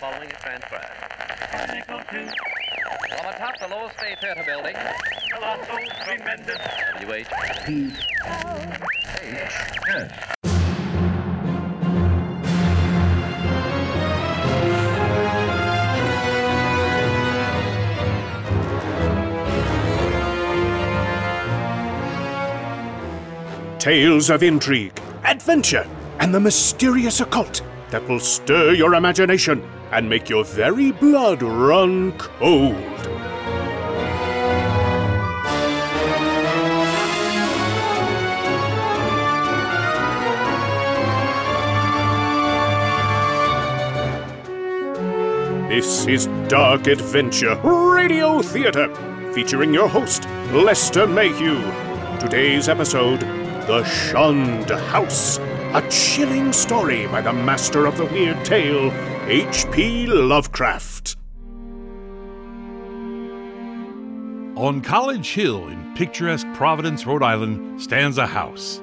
Following a transfer. From atop the Lower State Theater building. Colossal, tremendous. WH. Tales of intrigue, adventure, and the mysterious occult that will stir your imagination and make your very blood run cold. This is Dark Adventure Radio Theater, featuring your host, Lester Mayhew. Today's episode The Shunned House, a chilling story by the master of the weird tale, H.P. Lovecraft. On College Hill in picturesque Providence, Rhode Island, stands a house.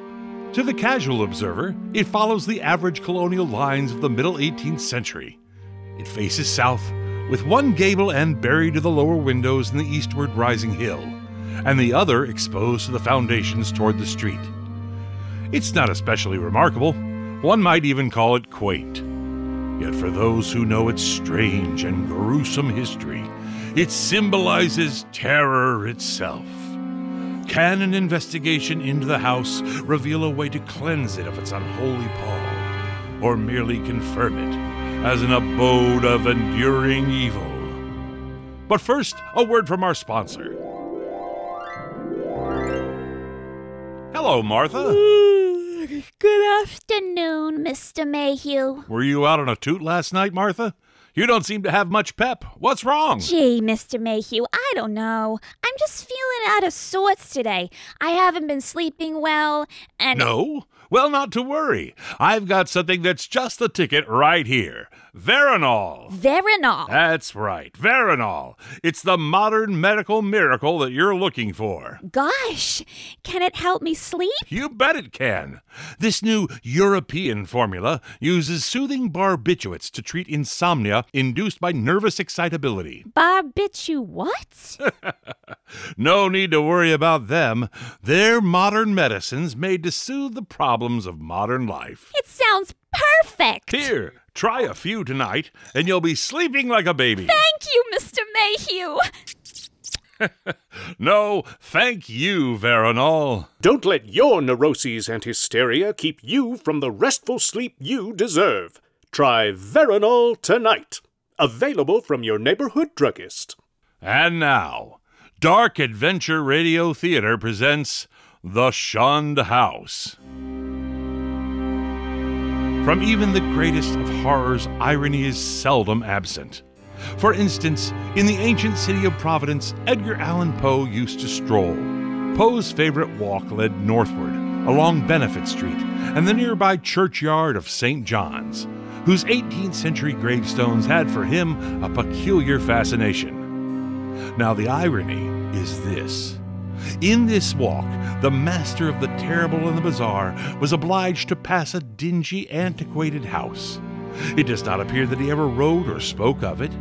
To the casual observer, it follows the average colonial lines of the middle 18th century. It faces south, with one gable end buried to the lower windows in the eastward rising hill, and the other exposed to the foundations toward the street. It's not especially remarkable. One might even call it quaint. Yet for those who know its strange and gruesome history, it symbolizes terror itself. Can an investigation into the house reveal a way to cleanse it of its unholy pall, or merely confirm it as an abode of enduring evil? But first, a word from our sponsor. Hello, Martha. Good afternoon, Mr. Mayhew. Were you out on a toot last night, Martha? You don't seem to have much pep. What's wrong? Gee, Mr. Mayhew, I don't know. I'm just feeling out of sorts today. I haven't been sleeping well, and. No? Well, not to worry. I've got something that's just the ticket right here. Veronal. Veronal. That's right, Veronal. It's the modern medical miracle that you're looking for. Gosh, can it help me sleep? You bet it can. This new European formula uses soothing barbiturates to treat insomnia induced by nervous excitability. Barbitu what? No need to worry about them. They're modern medicines made to soothe the problems of modern life. it sounds perfect. Here, try a few tonight, and you'll be sleeping like a baby. Thank you, Mr. Mayhew. No, thank you, Veronal. Don't let your neuroses and hysteria keep you from the restful sleep you deserve. Try Veronal tonight. Available from your neighborhood druggist. And now, Dark Adventure Radio Theater presents The Shunned House. From even the greatest of horrors, irony is seldom absent. For instance, in the ancient city of Providence, Edgar Allan Poe used to stroll. Poe's favorite walk led northward, along Benefit Street and the nearby churchyard of St. John's, whose 18th century gravestones had for him a peculiar fascination. Now, the irony is this. In this walk, the master of the terrible and the bizarre was obliged to pass a dingy, antiquated house. It does not appear that he ever wrote or spoke of it,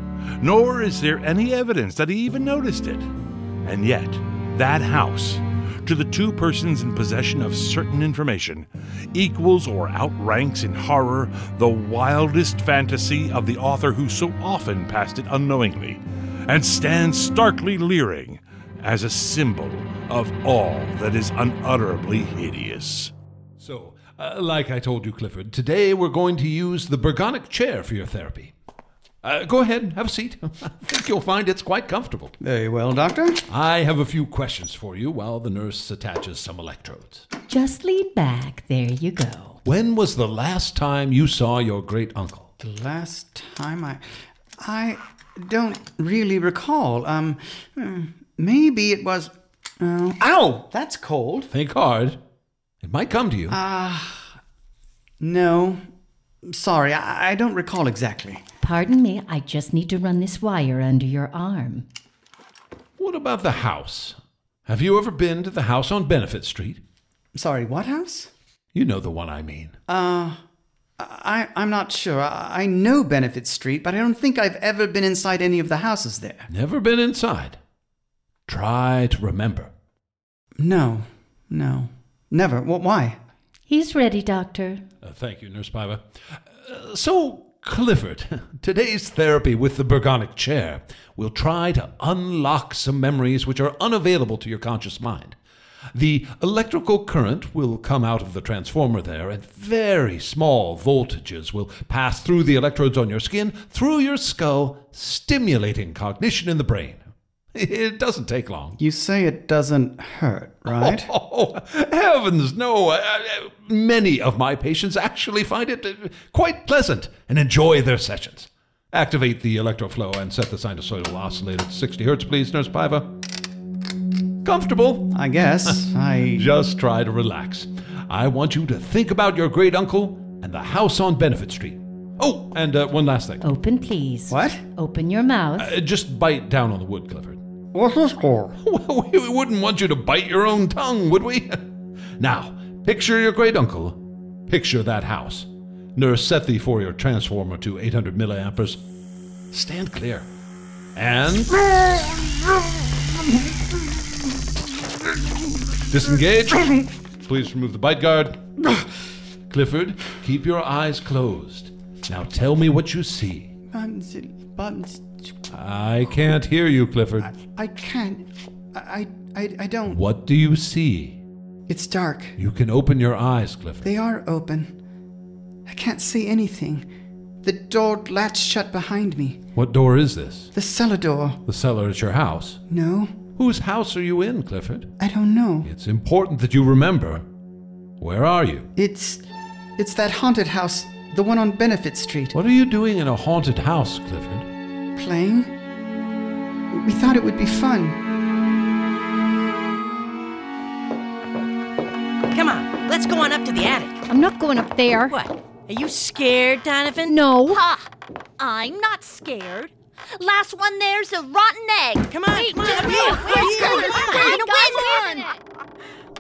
nor is there any evidence that he even noticed it. And yet, that house, to the two persons in possession of certain information, equals or outranks in horror the wildest fantasy of the author who so often passed it unknowingly, and stands starkly leering as a symbol of all that is unutterably hideous. So, uh, like I told you, Clifford, today we're going to use the Bergonic chair for your therapy. Uh, go ahead, have a seat. I think you'll find it's quite comfortable. Very well, Doctor. I have a few questions for you while the nurse attaches some electrodes. Just lean back. There you go. When was the last time you saw your great uncle? The last time I. I don't really recall. Um, hmm, maybe it was. Uh, ow! That's cold. Think hard. It might come to you. Ah. No. Sorry, I, I don't recall exactly. Pardon me, I just need to run this wire under your arm. what about the house? Have you ever been to the house on Benefit Street? Sorry, what house? You know the one I mean. Uh, I I, I'm not sure. I, I know Benefit Street, but I don't think I've ever been inside any of the houses there. Never been inside. Try to remember. No, no, never. Well, why? He's ready, Doctor. Uh, thank you, Nurse Piper. Uh, so, Clifford, today's therapy with the Bergonic chair will try to unlock some memories which are unavailable to your conscious mind. The electrical current will come out of the transformer there, and very small voltages will pass through the electrodes on your skin, through your skull, stimulating cognition in the brain. It doesn't take long. You say it doesn't hurt, right? Oh, heavens, no. Uh, uh, many of my patients actually find it uh, quite pleasant and enjoy their sessions. Activate the electroflow and set the sinusoidal oscillator to 60 hertz, please, Nurse Piper. Comfortable? I guess. I. Just try to relax. I want you to think about your great uncle and the house on Benefit Street. Oh, and uh, one last thing. Open, please. What? Open your mouth. Uh, just bite down on the wood, Clifford. What's this for? Well, we wouldn't want you to bite your own tongue, would we? Now, picture your great uncle. Picture that house. Nurse, set the Fourier transformer to 800 milliamperes. Stand clear. And. Disengage. Please remove the bite guard. Clifford, keep your eyes closed. Now tell me what you see. I can't hear you, Clifford. I can't. I, I, I don't. What do you see? It's dark. You can open your eyes, Clifford. They are open. I can't see anything. The door latched shut behind me. What door is this? The cellar door. The cellar at your house. No, Whose house are you in, Clifford? I don't know. It's important that you remember. Where are you? It's. It's that haunted house, the one on Benefit Street. What are you doing in a haunted house, Clifford? Playing? We thought it would be fun. Come on, let's go on up to the attic. I'm not going up there. What? Are you scared, Donovan? No. Ha! I'm not scared. Last one there's a rotten egg. Come on, come on, up here. Let's go. Up I'm here. gonna win.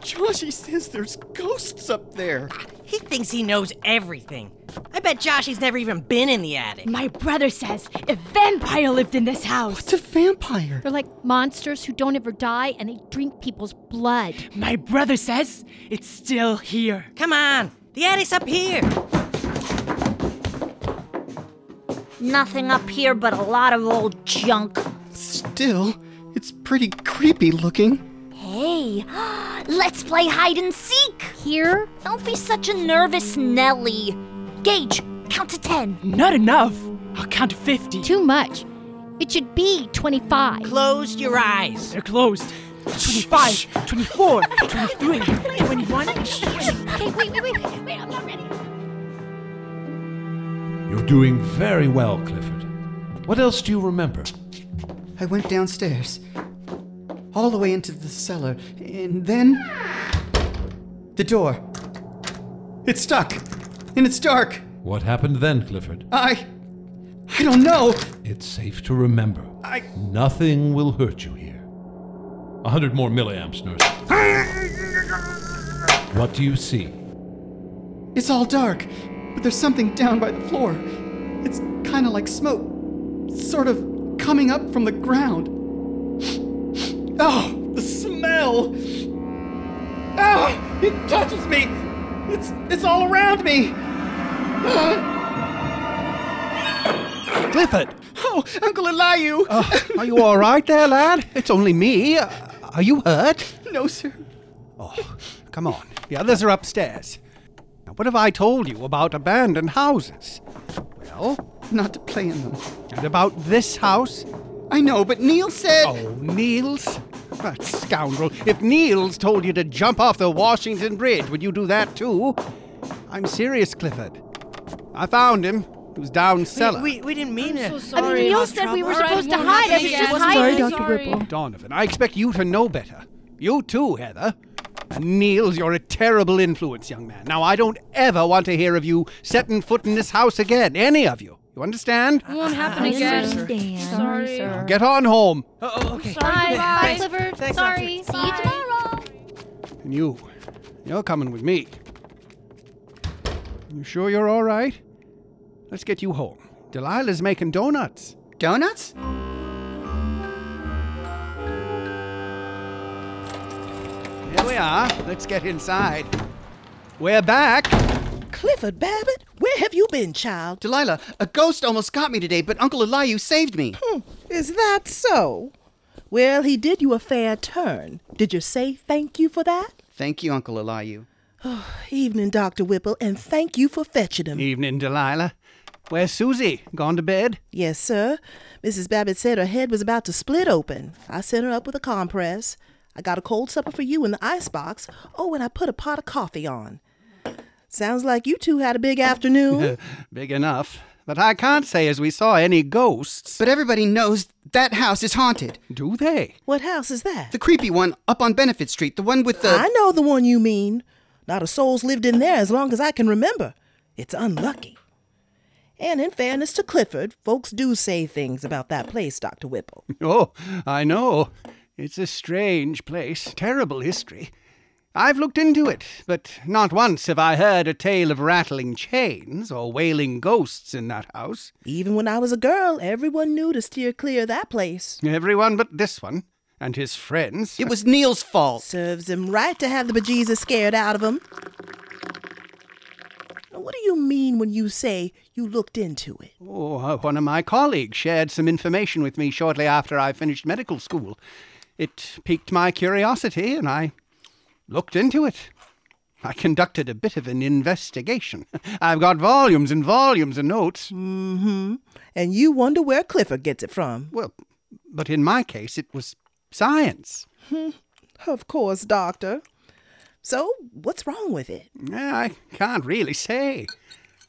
Joshy says there's ghosts up there. He thinks he knows everything. I bet Joshy's never even been in the attic. My brother says a vampire lived in this house. It's a vampire. They're like monsters who don't ever die and they drink people's blood. My brother says it's still here. Come on, the attic's up here. Nothing up here but a lot of old junk. Still, it's pretty creepy looking. Hey, let's play hide and seek. Here? Don't be such a nervous Nelly. Gage, count to ten. Not enough. I'll count to 50. Too much. It should be 25. Close your eyes. They're closed. 25, 24, 23, 21. Okay, wait, wait, wait, wait, wait, I'm not ready. You're doing very well, Clifford. What else do you remember? I went downstairs, all the way into the cellar, and then. The door. It's stuck, and it's dark. What happened then, Clifford? I. I don't know. It's safe to remember. I. Nothing will hurt you here. A hundred more milliamps, nurse. What do you see? It's all dark, but there's something down by the floor. It's kind of like smoke, sort of coming up from the ground. Oh, the smell! Ah, it touches me. It's it's all around me. Clifford! Oh, Uncle Elihu! Uh, are you all right there, lad? It's only me. Uh, are you hurt? no, sir. Oh, come on. The others are upstairs. Now, what have I told you about abandoned houses? Well, Not to play in them. and about this house? I know, but Neil said. Oh, Niels? That scoundrel. If Niels told you to jump off the Washington Bridge, would you do that too? I'm serious, Clifford. I found him. He was down cellar. We, we didn't mean it. I mean, Neil said we were supposed to hide. I was just hiding. Donovan, I expect you to know better. You too, Heather. And Niels, you're a terrible influence, young man. Now, I don't ever want to hear of you setting foot in this house again. Any of you. You understand? It won't happen I again. understand. Sorry, sir. Get on home. Oh, okay. Bye, bye, Thanks. Clifford. Thanks, Sorry. Doctor. See you tomorrow. And you. You're coming with me. You sure you're all right? let's get you home. Delilah's making donuts. Donuts? Here we are. Let's get inside. We're back. Clifford Babbitt, where have you been, child? Delilah, a ghost almost got me today, but Uncle Elihu saved me. Hmm, is that so? Well, he did you a fair turn. Did you say thank you for that? Thank you, Uncle Elihu. Evening, Dr. Whipple, and thank you for fetching him. Evening, Delilah. Where's Susie? Gone to bed? Yes, sir. Mrs. Babbitt said her head was about to split open. I sent her up with a compress. I got a cold supper for you in the icebox. Oh, and I put a pot of coffee on. Sounds like you two had a big afternoon. Big enough. But I can't say as we saw any ghosts. But everybody knows that house is haunted. Do they? what house is that? The creepy one up on Benefit Street, the one with the. I know the one you mean. Not a soul's lived in there as long as I can remember. It's unlucky. And in fairness to Clifford, folks do say things about that place, Dr. Whipple. Oh, I know. It's a strange place. Terrible history. I've looked into it, but not once have I heard a tale of rattling chains or wailing ghosts in that house. Even when I was a girl, everyone knew to steer clear of that place. Everyone but this one and his friends. It was Neil's fault. Serves him right to have the bejesus scared out of him. What do you mean when you say you looked into it? Oh, uh, one of my colleagues shared some information with me shortly after I finished medical school. It piqued my curiosity, and I looked into it. I conducted a bit of an investigation. I've got volumes and volumes of notes. Mm-hmm. And you wonder where Clifford gets it from. Well, but in my case, it was science. Hmm. Of course, Doctor. So, what's wrong with it? I can't really say.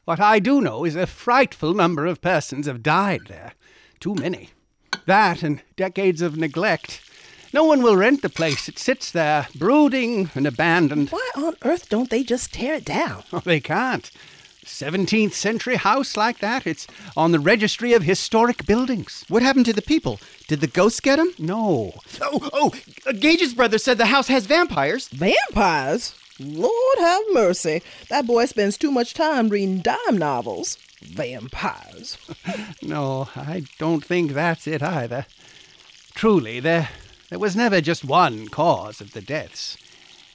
What I do know is a frightful number of persons have died there. Too many. That and decades of neglect. No one will rent the place. It sits there, brooding and abandoned. Why on earth don't they just tear it down? Oh, they can't. 17th century house like that, it's on the registry of historic buildings. What happened to the people? Did the ghosts get them? No. Oh, oh, uh, Gage's brother said the house has vampires. Vampires? Lord have mercy. That boy spends too much time reading dime novels. Vampires. No, I don't think that's it either. Truly, there, there was never just one cause of the deaths.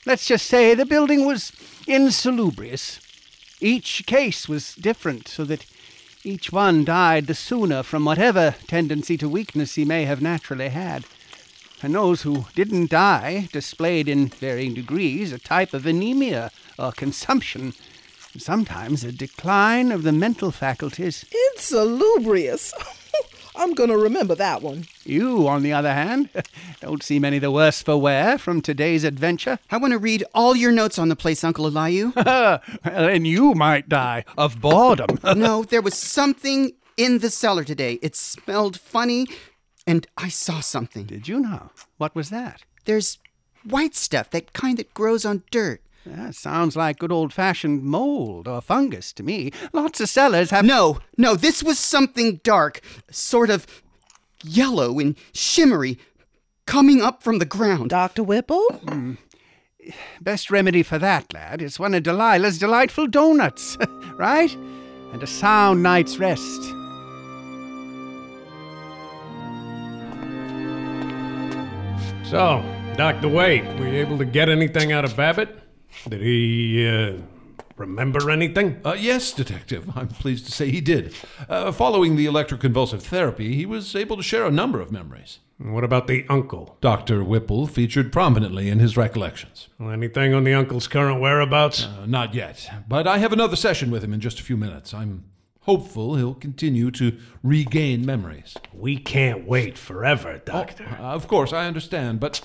Let's just say the building was insalubrious. Each case was different, so that each one died the sooner from whatever tendency to weakness he may have naturally had. And those who didn't die displayed in varying degrees a type of anemia or consumption, sometimes a decline of the mental faculties. Insalubrious. I'm gonna remember that one. You, on the other hand, don't seem any the worse for wear from today's adventure. I want to read all your notes on the place, Uncle Elihu. well, then you might die of boredom. no, there was something in the cellar today. It smelled funny, and I saw something. Did you know? What was that? There's white stuff, that kind that grows on dirt. That sounds like good old fashioned mold or fungus to me. Lots of cellars have. No, no, this was something dark, sort of yellow and shimmery, coming up from the ground. Dr. Whipple? Mm. Best remedy for that, lad, is one of Delilah's delightful donuts, right? And a sound night's rest. So, Dr. Wade, were you able to get anything out of Babbitt? Did he, uh, remember anything? Uh, yes, Detective. I'm pleased to say he did. Uh, following the electroconvulsive therapy, he was able to share a number of memories. What about the uncle? Dr. Whipple featured prominently in his recollections. Well, anything on the uncle's current whereabouts? Uh, not yet, but I have another session with him in just a few minutes. I'm hopeful he'll continue to regain memories. We can't wait forever, Doctor. Oh, of course, I understand, but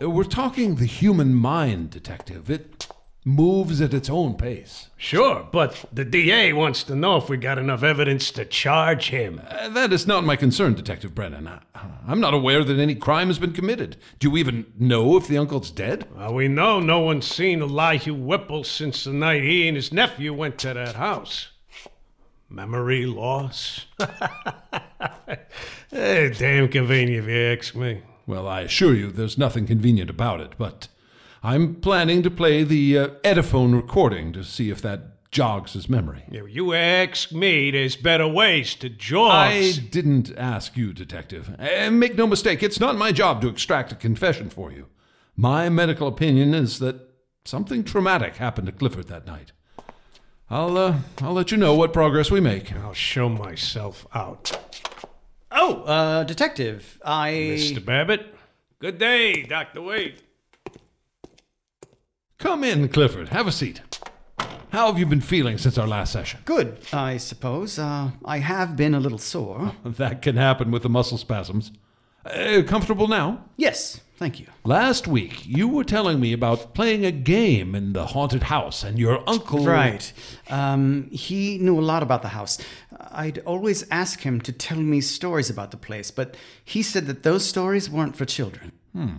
uh, we're talking the human mind, Detective. It moves at its own pace. Sure, but the DA wants to know if we got enough evidence to charge him. Uh, that is not my concern, Detective Brennan. I, I'm not aware that any crime has been committed. Do you even know if the uncle's dead? Well, we know no one's seen Elihu Whipple since the night he and his nephew went to that house. Memory loss? hey, damn convenient if you ask me. Well, I assure you there's nothing convenient about it, but I'm planning to play the uh, Ediphone recording to see if that jogs his memory. Yeah, You ask me, there's better ways to jogs. I didn't ask you, Detective. And make no mistake, it's not my job to extract a confession for you. My medical opinion is that something traumatic happened to Clifford that night. I'll, uh, I'll let you know what progress we make. I'll show myself out. Oh, uh, Detective, I. Mr. Babbitt? Good day, Dr. Wade. Come in, Clifford. Have a seat. How have you been feeling since our last session? Good, I suppose. Uh, I have been a little sore. That can happen with the muscle spasms. Uh, comfortable now? Yes, thank you. Last week, you were telling me about playing a game in the haunted house, and your uncle. Right. Um, he knew a lot about the house. I'd always ask him to tell me stories about the place, but he said that those stories weren't for children. Hmm.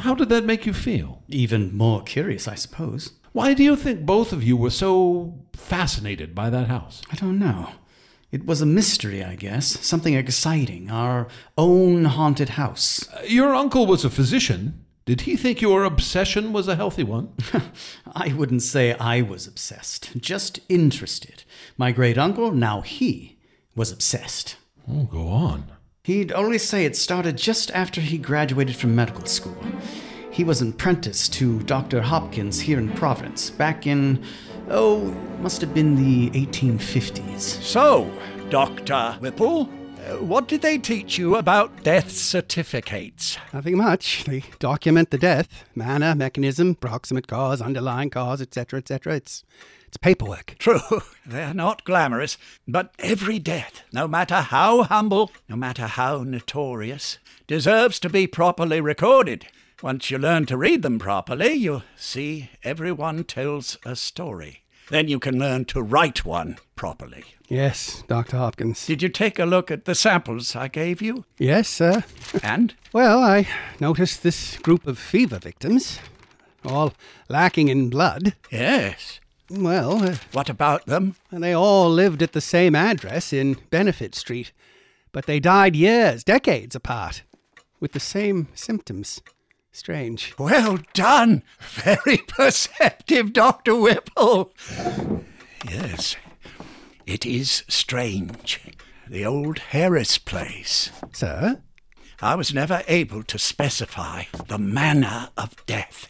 How did that make you feel? Even more curious, I suppose. Why do you think both of you were so fascinated by that house? I don't know. It was a mystery, I guess. Something exciting. Our own haunted house. Uh, your uncle was a physician. Did he think your obsession was a healthy one? I wouldn't say I was obsessed, just interested. My great uncle, now he, was obsessed. Oh, go on. He'd always say it started just after he graduated from medical school. He was an apprentice to Dr. Hopkins here in Providence back in, oh, must have been the 1850s. So, Dr. Whipple, uh, what did they teach you about death certificates? Nothing much. They document the death, manner, mechanism, proximate cause, underlying cause, etc., etc. It's it's paperwork. True, they're not glamorous, but every death, no matter how humble, no matter how notorious, deserves to be properly recorded. Once you learn to read them properly, you'll see everyone tells a story. Then you can learn to write one properly. Yes, Dr. Hopkins. Did you take a look at the samples I gave you? Yes, sir. And? Well, I noticed this group of fever victims, all lacking in blood. Yes. Well, uh, What about them? they all lived at the same address in Benefit Street, but they died years, decades apart, with the same symptoms. Strange. Well done! Very perceptive, Dr. Whipple. Yes, it is strange. The old Harris place. Sir? I was never able to specify the manner of death,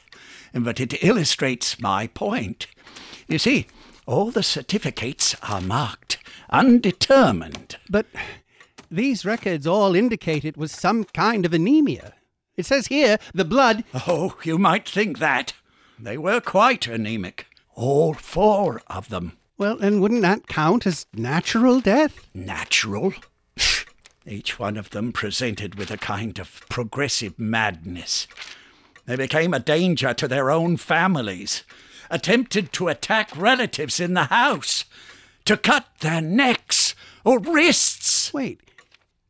but it illustrates my point. You see, all the certificates are marked undetermined. But these records all indicate it was some kind of anemia. It says here the blood. Oh, you might think that. They were quite anemic. All four of them. Well, then wouldn't that count as natural death? Natural? Each one of them presented with a kind of progressive madness. They became a danger to their own families, attempted to attack relatives in the house, to cut their necks or wrists. Wait,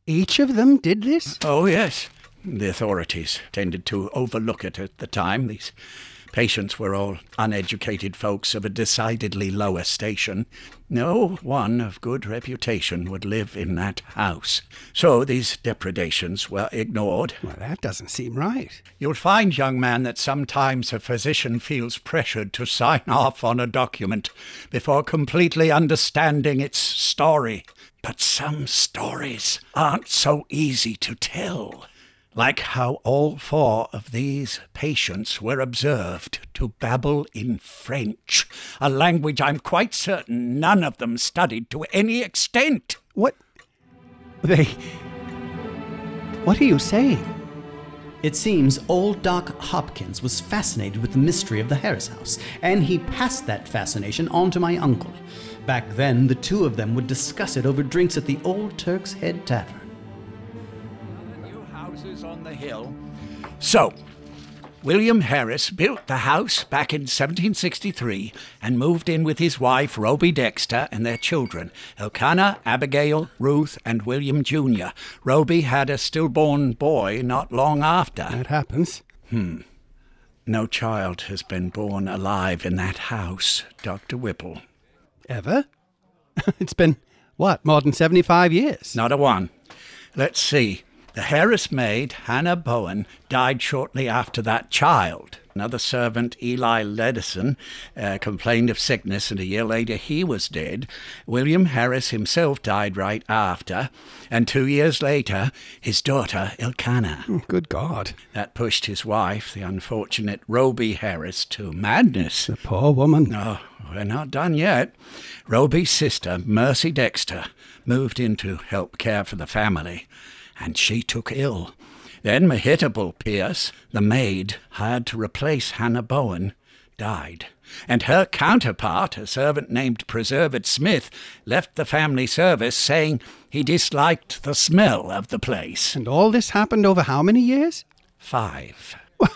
each of them did this? Oh, yes. The authorities tended to overlook it at the time. These patients were all uneducated folks of a decidedly lower station. No one of good reputation would live in that house. So these depredations were ignored. Well, that doesn't seem right. You'll find, young man, that sometimes a physician feels pressured to sign off on a document before completely understanding its story. But some stories aren't so easy to tell. Like how all four of these patients were observed to babble in French, a language I'm quite certain none of them studied to any extent. What? They. What are you saying? It seems old Doc Hopkins was fascinated with the mystery of the Harris house, and he passed that fascination on to my uncle. Back then, the two of them would discuss it over drinks at the Old Turk's Head Tavern. New houses on the hill. So, William Harris built the house back in 1763 and moved in with his wife, Roby Dexter, and their children, Elkanah, Abigail, Ruth, and William Jr. Roby had a stillborn boy not long after. That happens. Hmm. No child has been born alive in that house, Dr. Whipple. Ever? it's been, what, more than 75 years? Not a one. Let's see. The Harris maid, Hannah Bowen, died shortly after that child. Another servant, Eli Liddeason, uh, complained of sickness, and a year later he was dead. William Harris himself died right after, and two years later, his daughter, Elkanah. Good God. That pushed his wife, the unfortunate Roby Harris, to madness. The poor woman. No, we're not done yet. Roby's sister, Mercy Dexter, moved in to help care for the family, and she took ill. Then Mehitable Pierce, the maid hired to replace Hannah Bowen, died. And her counterpart, a servant named Preserved Smith, left the family service saying he disliked the smell of the place. And all this happened over how many years? Five.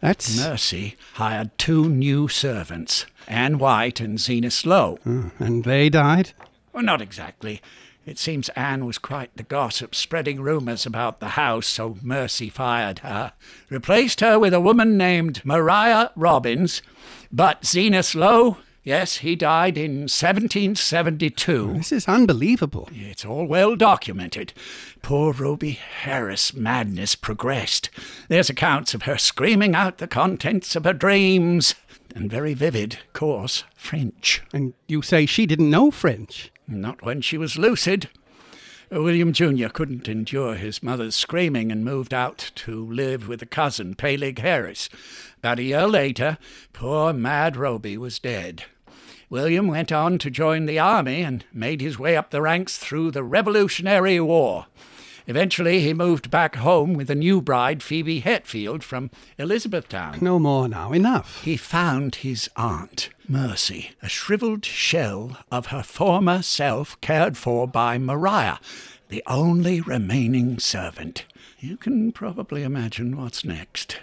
That's. Mercy hired two new servants, Anne White and Zenas Low. Uh, and they died? Well, not exactly. It seems Anne was quite the gossip, spreading rumours about the house, so Mercy fired her, replaced her with a woman named Maria Robbins. But Zenas Low, yes, he died in 1772. This is unbelievable. It's all well documented. Poor Roby Harris' madness progressed. There's accounts of her screaming out the contents of her dreams, and very vivid, coarse French. And you say she didn't know French? Not when she was lucid. William Jr. couldn't endure his mother's screaming and moved out to live with a cousin, Peleg Harris. About a year later, poor Mad Roby was dead. William went on to join the army and made his way up the ranks through the Revolutionary War. Eventually, he moved back home with a new bride, Phoebe Hetfield, from Elizabethtown. No more now, enough. He found his aunt, Mercy, a shriveled shell of her former self cared for by Maria, the only remaining servant. You can probably imagine what's next.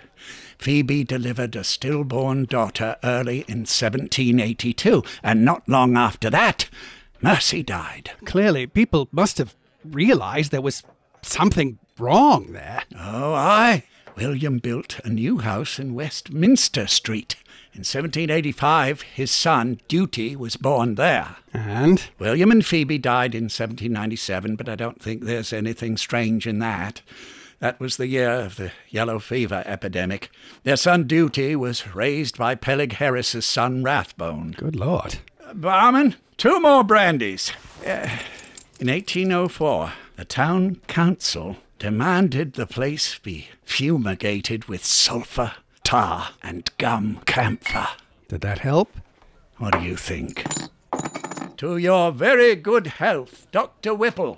Phoebe delivered a stillborn daughter early in 1782, and not long after that, Mercy died. Clearly, people must have realized there was something wrong there. Oh, aye. William built a new house in Westminster Street. In 1785, his son, Duty, was born there. And? William and Phoebe died in 1797, but I don't think there's anything strange in that. That was the year of the yellow fever epidemic. Their son Duty was raised by Peleg Harris's son Rathbone. Good Lord. Uh, barman, two more brandies. Uh, in 1804, the town council demanded the place be fumigated with sulphur, tar, and gum camphor. Did that help? What do you think? to your very good health, Dr. Whipple.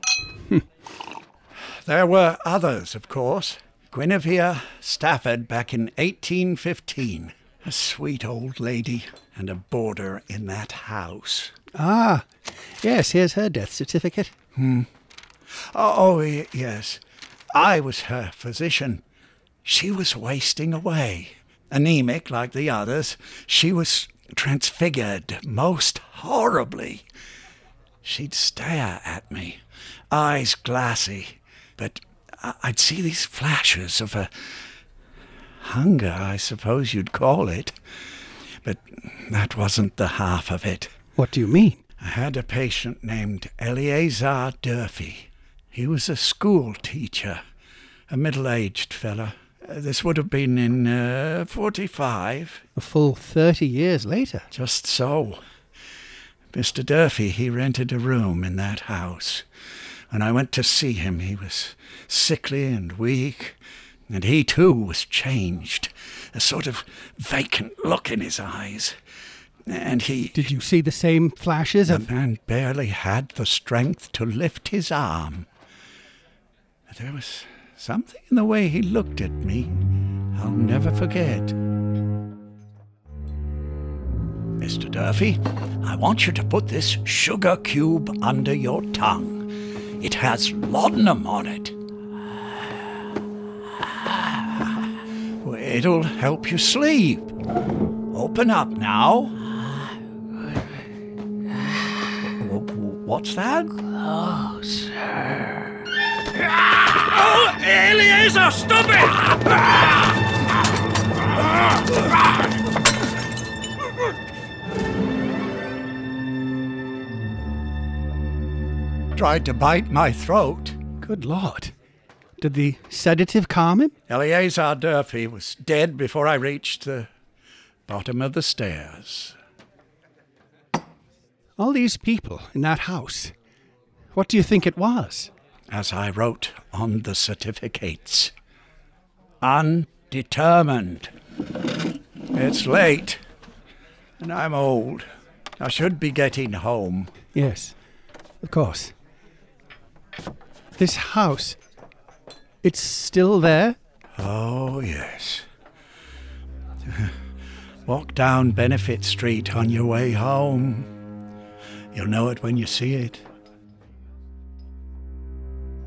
there were others, of course. Guinevere Stafford back in 1815. A sweet old lady and a boarder in that house. Ah, yes, here's her death certificate. Hmm. Oh, oh, yes. I was her physician. She was wasting away. Anemic like the others, she was transfigured most horribly. She'd stare at me, eyes glassy, but I'd see these flashes of a hunger, I suppose you'd call it. But that wasn't the half of it. What do you mean? I had a patient named Eleazar Durfee. He was a school teacher, a middle aged fellow. Uh, this would have been in uh, 45. A full 30 years later. Just so. Mr. Durfee, he rented a room in that house. When I went to see him, he was sickly and weak, and he too was changed. A sort of vacant look in his eyes. And he. Did you see the same flashes the of. man barely had the strength to lift his arm. There was something in the way he looked at me I'll never forget. Mr. Durfee, I want you to put this sugar cube under your tongue. It has laudanum on it. It'll help you sleep. Open up now. What's that? Oh, Closer. Oh, Eleazar, stop it! Tried to bite my throat. Good Lord. Did the sedative calm him? Eleazar Durfee was dead before I reached the bottom of the stairs. All these people in that house. What do you think it was? As I wrote on the certificates, undetermined. It's late, and I'm old. I should be getting home. Yes, of course. This house. It's still there? Oh, yes. Walk down Benefit Street on your way home. You'll know it when you see it.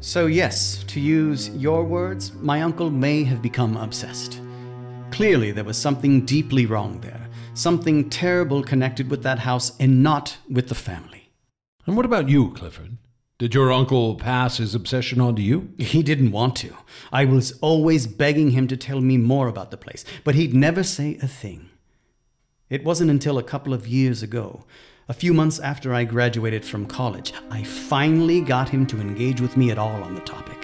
So, yes, to use your words, my uncle may have become obsessed. Clearly, there was something deeply wrong there, something terrible connected with that house and not with the family. And what about you, Clifford? Did your uncle pass his obsession on to you? He didn't want to. I was always begging him to tell me more about the place, but he'd never say a thing. It wasn't until a couple of years ago, a few months after I graduated from college, I finally got him to engage with me at all on the topic.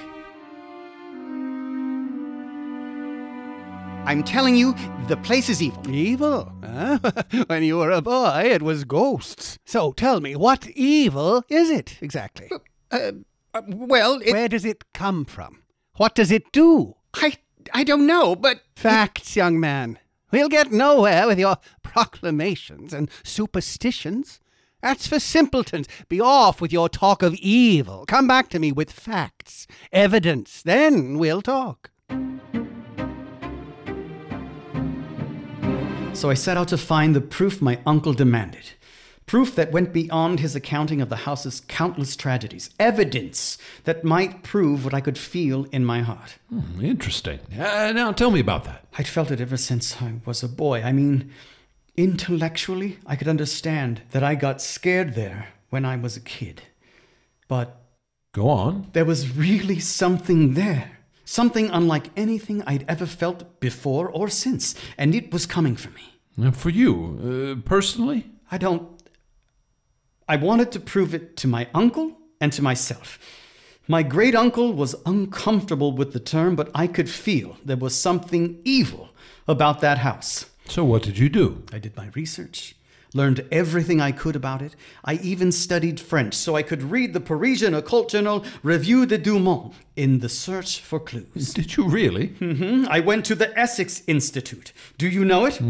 I'm telling you, the place is evil. Evil? Huh? when you were a boy, it was ghosts. So tell me, what evil is it exactly? Uh, uh, well, it, Where does it come from? What does it do? I, I don't know, but. Facts, young man. We'll get nowhere with your proclamations and superstitions. That's for simpletons. Be off with your talk of evil. Come back to me with facts, evidence. Then we'll talk. So I set out to find the proof my uncle demanded. Proof that went beyond his accounting of the house's countless tragedies. Evidence that might prove what I could feel in my heart. Hmm, interesting. Uh, now tell me about that. I'd felt it ever since I was a boy. I mean, intellectually, I could understand that I got scared there when I was a kid. But Go on. there was really something there. Something unlike anything I'd ever felt before or since. And it was coming for me. Uh, For you, uh, personally? I don't. I wanted to prove it to my uncle and to myself. My great uncle was uncomfortable with the term, but I could feel there was something evil about that house. So what did you do? I did my research, learned everything I could about it. I even studied French so I could read the Parisian occult journal Revue de Dumont in the search for clues. Did you really? hmm I went to the Essex Institute. Do you know it?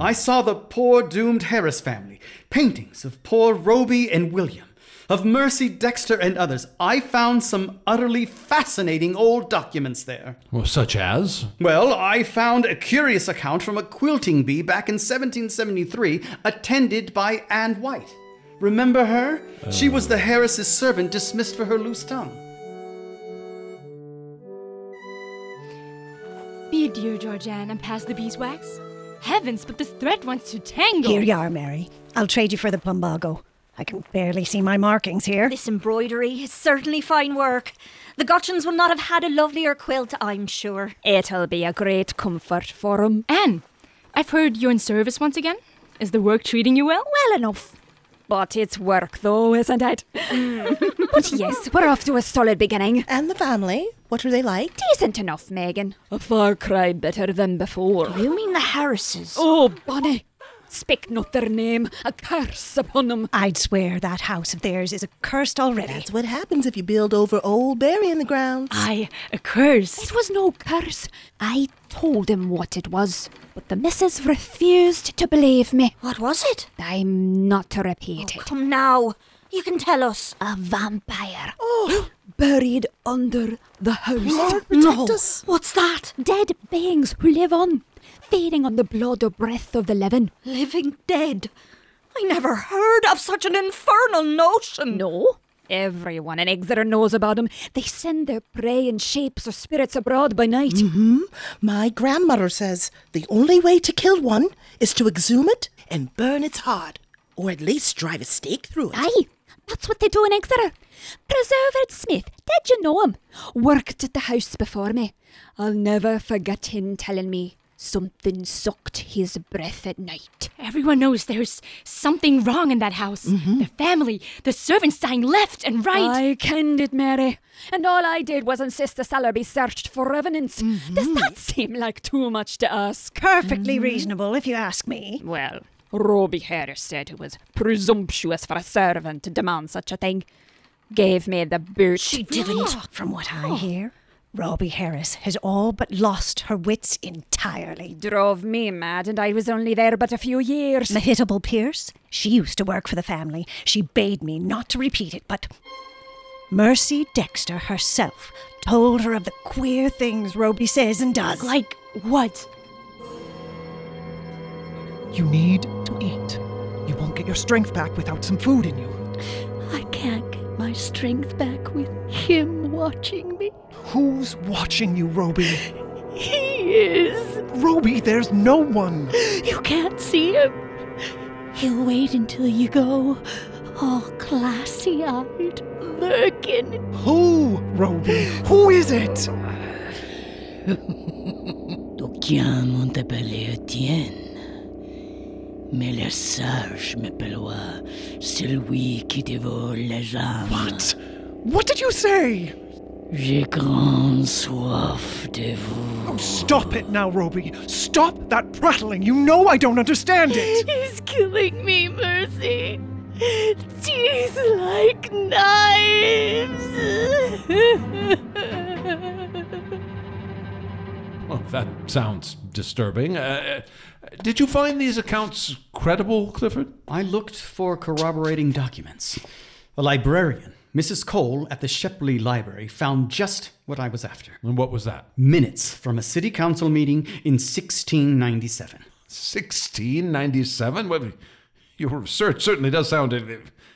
I saw the poor doomed Harris family, paintings of poor Roby and William, of Mercy Dexter and others. I found some utterly fascinating old documents there. Well, such as? Well, I found a curious account from a quilting bee back in 1773, attended by Anne White. Remember her? She was the Harris's servant dismissed for her loose tongue. Be a dear, Georgianne, and pass the beeswax. Heavens, but this thread wants to tangle. Here you are, Mary. I'll trade you for the plumbago. I can barely see my markings here. This embroidery is certainly fine work. The Gotchins will not have had a lovelier quilt, I'm sure. It'll be a great comfort for 'em. Anne, I've heard you're in service once again. Is the work treating you well? Well enough. But it's work, though, isn't it? but yes, we're off to a solid beginning. And the family? What are they like? Decent enough, Megan. A far cry better than before. You mean the Harrises? Oh, Bonnie. Speak not their name. A curse upon them. I'd swear that house of theirs is accursed already. That's what happens if you build over old burying the grounds. Aye, a curse. It was no curse. I told him what it was, but the missus refused to believe me. What was it? I'm not to repeat oh, it. Come now. You can tell us. A vampire. Oh. Buried under the house. Lord, protect No. us. What's that? Dead beings who live on, feeding on the blood or breath of the living. Living dead. I never heard of such an infernal notion. No. Everyone in Exeter knows about them. They send their prey in shapes or spirits abroad by night. Mm-hmm. My grandmother says the only way to kill one is to exhume it and burn its heart, or at least drive a stake through it. Aye, that's what they do in Exeter. Preserved Smith, did you know him? Worked at the house before me. I'll never forget him telling me Something sucked his breath at night. Everyone knows there's something wrong in that house. Mm-hmm. The family, the servants dying left and right. I kenned it, Mary. And all I did was insist the cellar be searched for evidence. Mm-hmm. Does that seem like too much to ask? Perfectly reasonable, if you ask me. Well, Roby Harris said it was presumptuous for a servant to demand such a thing. Gave me the boot. She didn't, from what I oh. hear. Roby Harris has all but lost her wits entirely. Drove me mad, and I was only there but a few years. Mehitabel Pierce, she used to work for the family. She bade me not to repeat it, but Mercy Dexter herself told her of the queer things Roby says and does. Like what? You need to eat. You won't get your strength back without some food in you. I can't get my strength back with him watching me. Who's watching you, Roby? He is. Roby, there's no one. You can't see him. He'll wait until you go, all classy eyed, lurking. Who, Roby? Who is it? D'aucuns m'ont appelé Étienne. Mais les sages m'appellent celui qui dévore les âmes. What? What did you say? J'ai grande soif de vous. Oh, stop it now, Roby. Stop that prattling. You know I don't understand it. He's killing me, Mercy. Teeth like knives. Well, that sounds disturbing. Uh, did you find these accounts credible, Clifford? I looked for corroborating documents. A librarian, Mrs. Cole, at the Shepley Library, found just what I was after. And what was that? Minutes from a city council meeting in 1697. 1697? Well, your research certainly does sound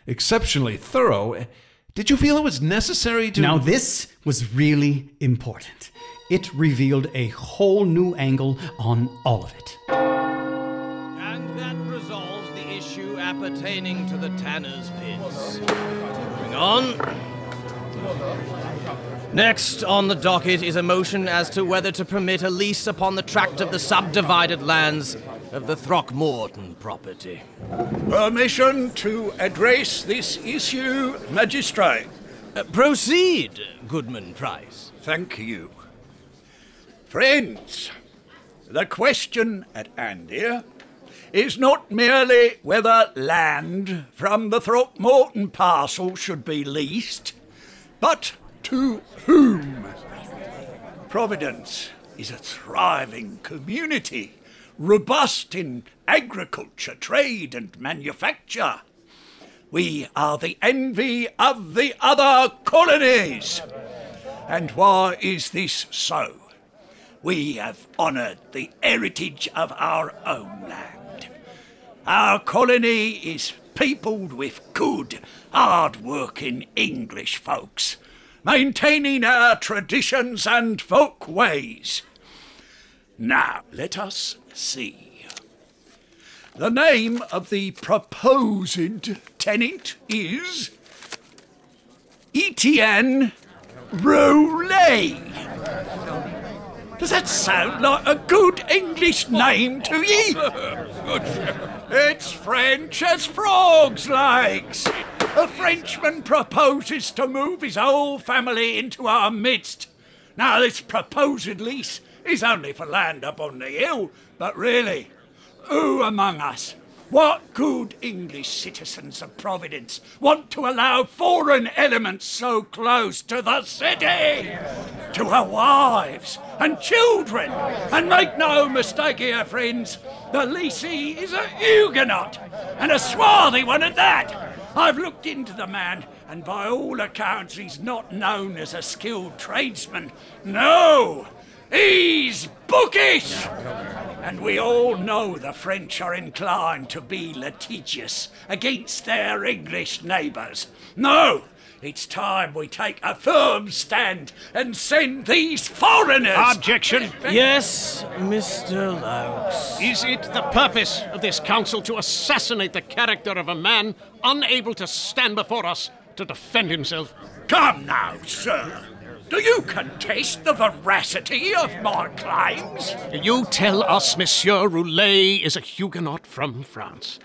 exceptionally thorough. Did you feel it was necessary to. Now, this was really important. It revealed a whole new angle on all of it. Appertaining to the tanner's pits. Moving on. Next on the docket is a motion as to whether to permit a lease upon the tract of the subdivided lands of the Throckmorton property. Permission to address this issue, Magistrate. Uh, proceed, Goodman Price. Thank you. Friends, the question at hand here is not merely whether land from the Throckmorton parcel should be leased, but to whom. Providence is a thriving community, robust in agriculture, trade, and manufacture. We are the envy of the other colonies. And why is this so? We have honoured the heritage of our own land. Our colony is peopled with good, hard working English folks, maintaining our traditions and folk ways. Now, let us see. The name of the proposed tenant is Etienne Roulet. Does that sound like a good English name to ye? It's French as frogs likes. A Frenchman proposes to move his whole family into our midst. Now, this proposed lease is only for land up on the hill, but really, who among us, what good English citizens of Providence want to allow foreign elements so close to the city? To our wives and children. And make no mistake here, friends, the leasee is a Huguenot, and a swarthy one at that. I've looked into the man, and by all accounts, he's not known as a skilled tradesman. No! He's bookish! And we all know the French are inclined to be litigious against their English neighbours. No! It's time we take a firm stand and send these foreigners. Objection. Yes, Mr. Laux. Is it the purpose of this council to assassinate the character of a man unable to stand before us to defend himself? Come now, sir. Do you contest the veracity of my claims? You tell us Monsieur Roulet is a Huguenot from France.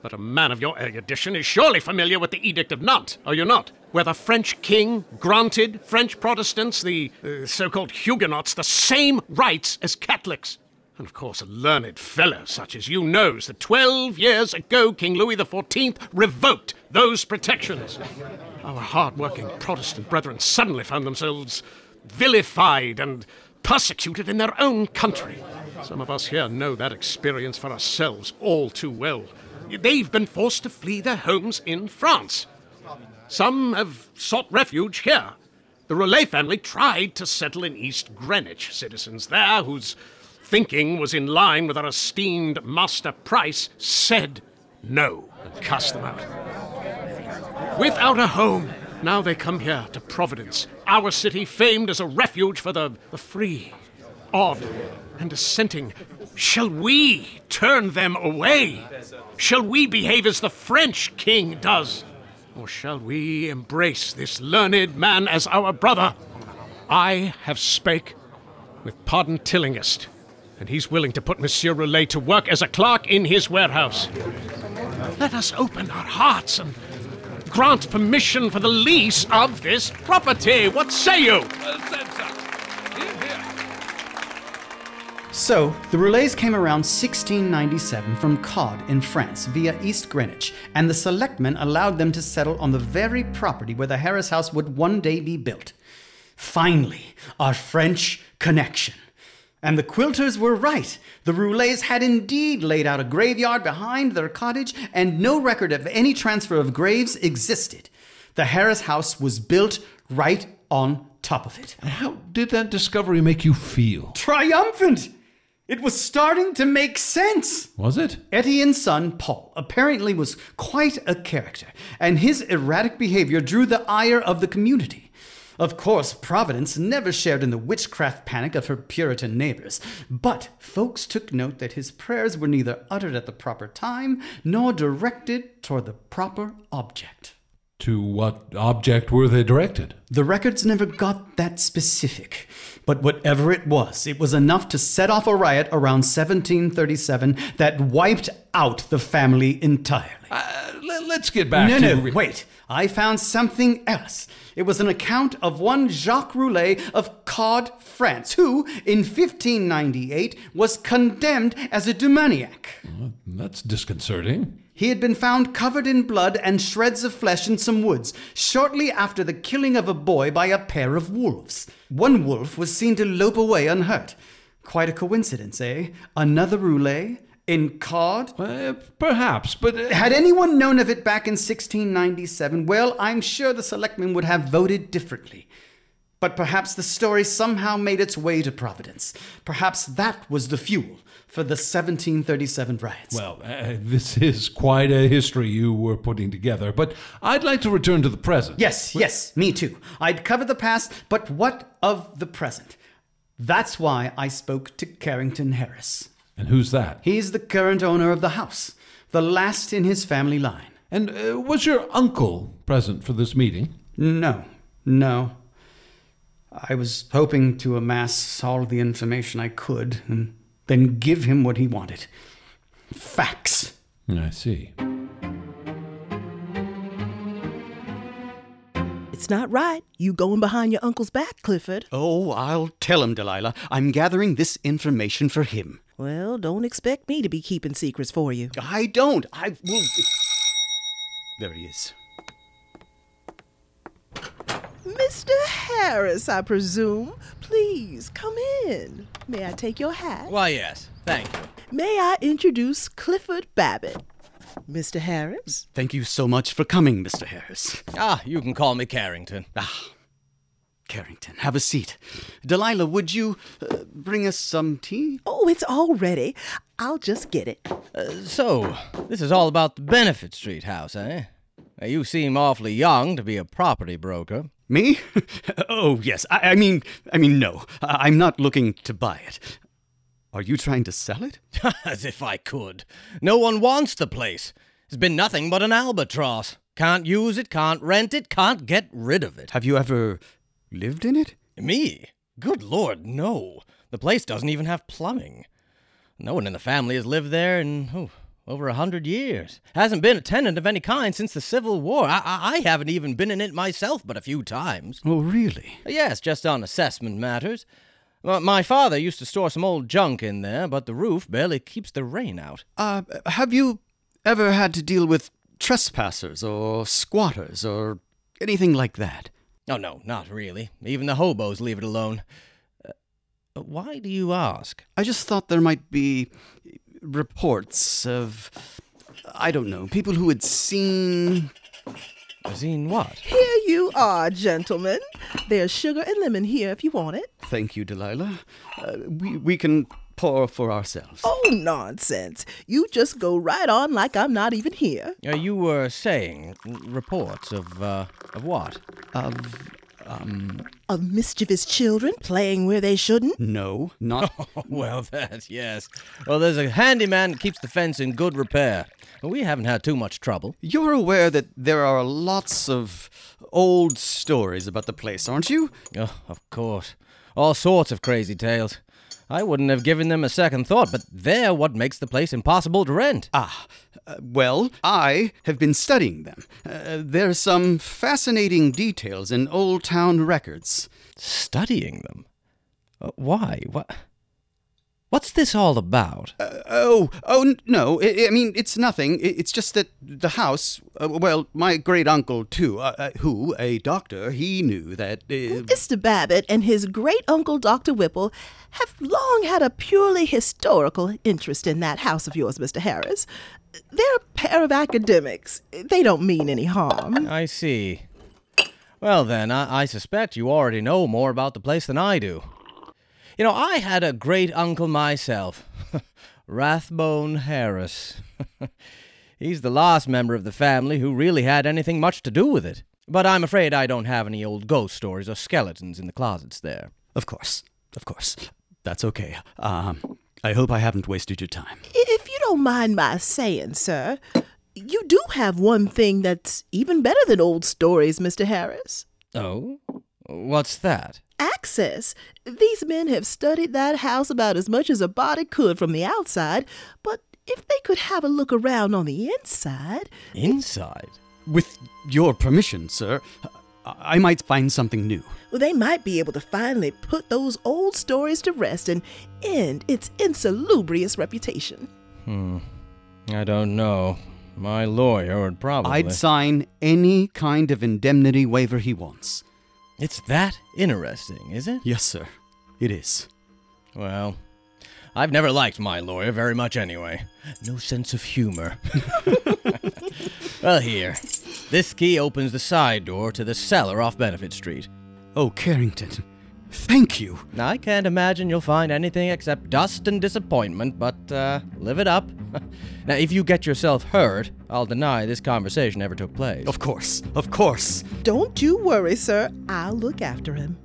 But a man of your erudition is surely familiar with the Edict of Nantes, are you not? Where the French king granted French Protestants, the uh, so called Huguenots, the same rights as Catholics. And of course, a learned fellow such as you knows that 12 years ago King Louis XIV revoked those protections. Our hard-working Protestant brethren suddenly found themselves vilified and persecuted in their own country. Some of us here know that experience for ourselves all too well. They've been forced to flee their homes in France. Some have sought refuge here. The Roulet family tried to settle in East Greenwich. Citizens there, whose thinking was in line with our esteemed Master Price, said no and cast them out. Without a home, now they come here to Providence, our city famed as a refuge for the, the free, odd, and dissenting. Shall we turn them away? Shall we behave as the French king does? Or shall we embrace this learned man as our brother? I have spake with Pardon Tillinghast, and he's willing to put Monsieur Roulet to work as a clerk in his warehouse. Let us open our hearts and grant permission for the lease of this property. What say you? So, the Roulets came around 1697 from Caude in France via East Greenwich, and the selectmen allowed them to settle on the very property where the Harris house would one day be built. Finally, our French connection. And the quilters were right. The Roulets had indeed laid out a graveyard behind their cottage, and no record of any transfer of graves existed. The Harris house was built right on top of it. How did that discovery make you feel? Triumphant! It was starting to make sense. Was it? Etienne's son, Paul, apparently was quite a character, and his erratic behavior drew the ire of the community. Of course, Providence never shared in the witchcraft panic of her Puritan neighbors, but folks took note that his prayers were neither uttered at the proper time nor directed toward the proper object. To what object were they directed? The records never got that specific, but whatever it was, it was enough to set off a riot around 1737 that wiped out the family entirely. Uh, let's get back no, to. No, wait. I found something else. It was an account of one Jacques Roulet of Caude, France, who, in 1598, was condemned as a demoniac. Well, that's disconcerting. He had been found covered in blood and shreds of flesh in some woods shortly after the killing of a boy by a pair of wolves. One wolf was seen to lope away unhurt. Quite a coincidence, eh? Another Roulet in Caude? Uh, perhaps, but. Uh... Had anyone known of it back in 1697, well, I'm sure the selectmen would have voted differently. But perhaps the story somehow made its way to Providence. Perhaps that was the fuel for the 1737 riots. Well, uh, this is quite a history you were putting together, but I'd like to return to the present. Yes, yes, me too. I'd cover the past, but what of the present? That's why I spoke to Carrington Harris. And who's that? He's the current owner of the house, the last in his family line. And uh, was your uncle present for this meeting? No, no. I was hoping to amass all the information I could and then give him what he wanted facts. I see. It's not right. You going behind your uncle's back, Clifford. Oh, I'll tell him, Delilah. I'm gathering this information for him. Well, don't expect me to be keeping secrets for you. I don't. I will. There he is. Mr. Harris, I presume. Please come in. May I take your hat? Why, yes. Thank you. May I introduce Clifford Babbitt? Mr. Harris? Thank you so much for coming, Mr. Harris. Ah, you can call me Carrington. Ah, Carrington, have a seat. Delilah, would you uh, bring us some tea? Oh, it's all ready. I'll just get it. Uh, so, this is all about the Benefit Street house, eh? Now, you seem awfully young to be a property broker. Me? oh, yes. I, I mean, I mean, no. I, I'm not looking to buy it. Are you trying to sell it? As if I could. No one wants the place. It's been nothing but an albatross. Can't use it, can't rent it, can't get rid of it. Have you ever lived in it? Me? Good lord, no. The place doesn't even have plumbing. No one in the family has lived there in oh, over a hundred years. Hasn't been a tenant of any kind since the Civil War. I, I, I haven't even been in it myself but a few times. Oh, really? Yes, just on assessment matters. My father used to store some old junk in there, but the roof barely keeps the rain out. Uh, have you ever had to deal with trespassers or squatters or anything like that? Oh, no, not really. Even the hobos leave it alone. Uh, why do you ask? I just thought there might be reports of, I don't know, people who had seen. Seen what? Here you are, gentlemen. There's sugar and lemon here if you want it. Thank you, Delilah. Uh, we, we can pour for ourselves. Oh, nonsense. You just go right on like I'm not even here. Uh, you were saying reports of, uh, of what? Of, um. Of mischievous children playing where they shouldn't? No, not. Oh, well, that, yes. Well, there's a handyman that keeps the fence in good repair. We haven't had too much trouble. You're aware that there are lots of old stories about the place, aren't you? Oh, of course. All sorts of crazy tales. I wouldn't have given them a second thought, but they're what makes the place impossible to rent. Ah, uh, well, I have been studying them. Uh, there's some fascinating details in old town records. Studying them? Uh, why? What? What's this all about? Uh, oh, oh no. I, I mean, it's nothing. It's just that the house. Uh, well, my great uncle too, uh, uh, who a doctor, he knew that. Uh, Mr. Babbitt and his great uncle, Dr. Whipple, have long had a purely historical interest in that house of yours, Mr. Harris. They're a pair of academics. They don't mean any harm. I see. Well, then, I, I suspect you already know more about the place than I do. You know, I had a great uncle myself, Rathbone Harris. He's the last member of the family who really had anything much to do with it. But I'm afraid I don't have any old ghost stories or skeletons in the closets there. Of course, of course. That's okay. Um, I hope I haven't wasted your time. If you don't mind my saying, sir, you do have one thing that's even better than old stories, Mr. Harris. Oh? What's that? Access. These men have studied that house about as much as a body could from the outside, but if they could have a look around on the inside. Inside? With your permission, sir, I, I might find something new. Well, they might be able to finally put those old stories to rest and end its insalubrious reputation. Hmm. I don't know. My lawyer would probably. I'd sign any kind of indemnity waiver he wants. It's that interesting, is it? Yes, sir. It is. Well, I've never liked my lawyer very much anyway. No sense of humor. well, here. This key opens the side door to the cellar off Benefit Street. Oh, Carrington. Thank you. I can't imagine you'll find anything except dust and disappointment, but uh, live it up. now, if you get yourself hurt, I'll deny this conversation ever took place. Of course, of course. Don't you worry, sir. I'll look after him.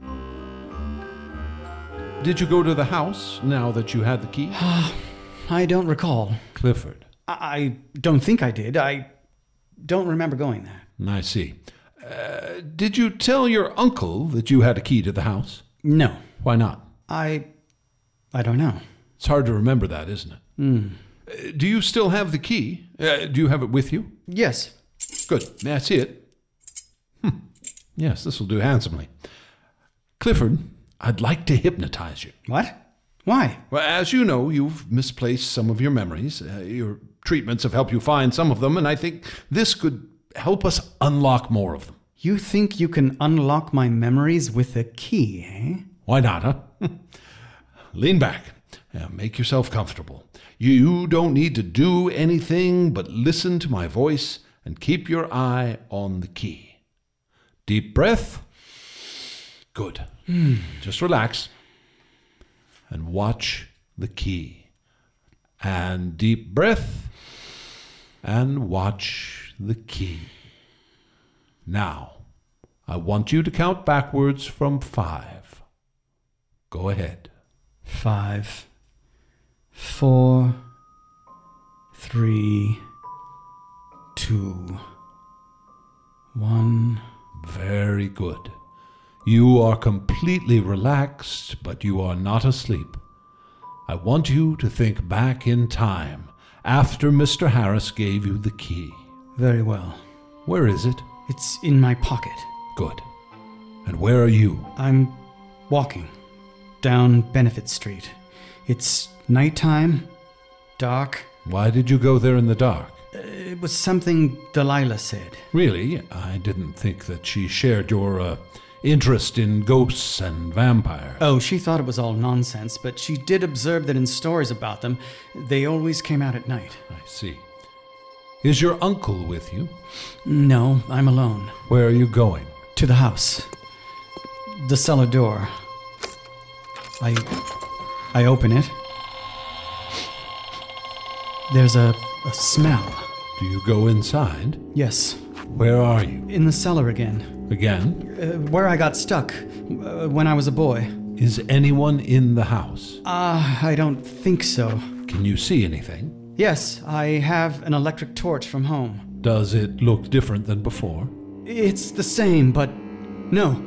Did you go to the house now that you had the key? I don't recall. Clifford. I, I don't think I did. I don't remember going there. I see. Uh, did you tell your uncle that you had a key to the house? No. Why not? I. I don't know. It's hard to remember that, isn't it? Uh, do you still have the key? Uh, do you have it with you? Yes. Good. May I see it? Hmm. Yes, this will do handsomely. Clifford, I'd like to hypnotize you. What? Why? Well, as you know, you've misplaced some of your memories. Uh, your treatments have helped you find some of them, and I think this could help us unlock more of them. You think you can unlock my memories with a key, eh? Why not, huh? Lean back. Uh, make yourself comfortable. You don't need to do anything but listen to my voice and keep your eye on the key. Deep breath. Good. Just relax and watch the key. And deep breath and watch the key. Now, I want you to count backwards from five. Go ahead. Five, four, three, two, one. Very good. You are completely relaxed, but you are not asleep. I want you to think back in time after Mr. Harris gave you the key. Very well. Where is it? It's in my pocket. Good. And where are you? I'm walking down Benefit Street. It's nighttime, dark. Why did you go there in the dark? It was something Delilah said. Really? I didn't think that she shared your uh, interest in ghosts and vampires. Oh, she thought it was all nonsense, but she did observe that in stories about them, they always came out at night. I see. Is your uncle with you? No, I'm alone. Where are you going? To the house. The cellar door. I I open it. There's a, a smell. Do you go inside? Yes. Where are you? In the cellar again. Again? Uh, where I got stuck uh, when I was a boy. Is anyone in the house? Ah, uh, I don't think so. Can you see anything? Yes, I have an electric torch from home. Does it look different than before? It's the same, but no.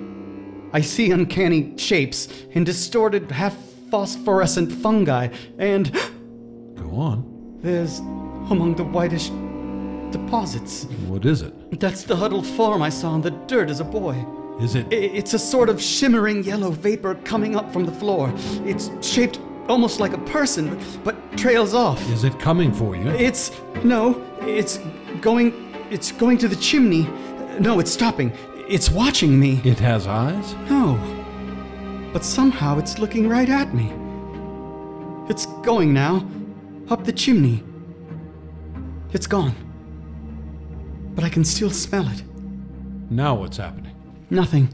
I see uncanny shapes and distorted half phosphorescent fungi, and. Go on. There's among the whitish deposits. What is it? That's the huddled form I saw in the dirt as a boy. Is it? It's a sort of shimmering yellow vapor coming up from the floor. It's shaped almost like a person, but trails off. Is it coming for you? It's. No, it's going. It's going to the chimney. No, it's stopping. It's watching me. It has eyes? No. But somehow it's looking right at me. It's going now. Up the chimney. It's gone. But I can still smell it. Now what's happening? Nothing.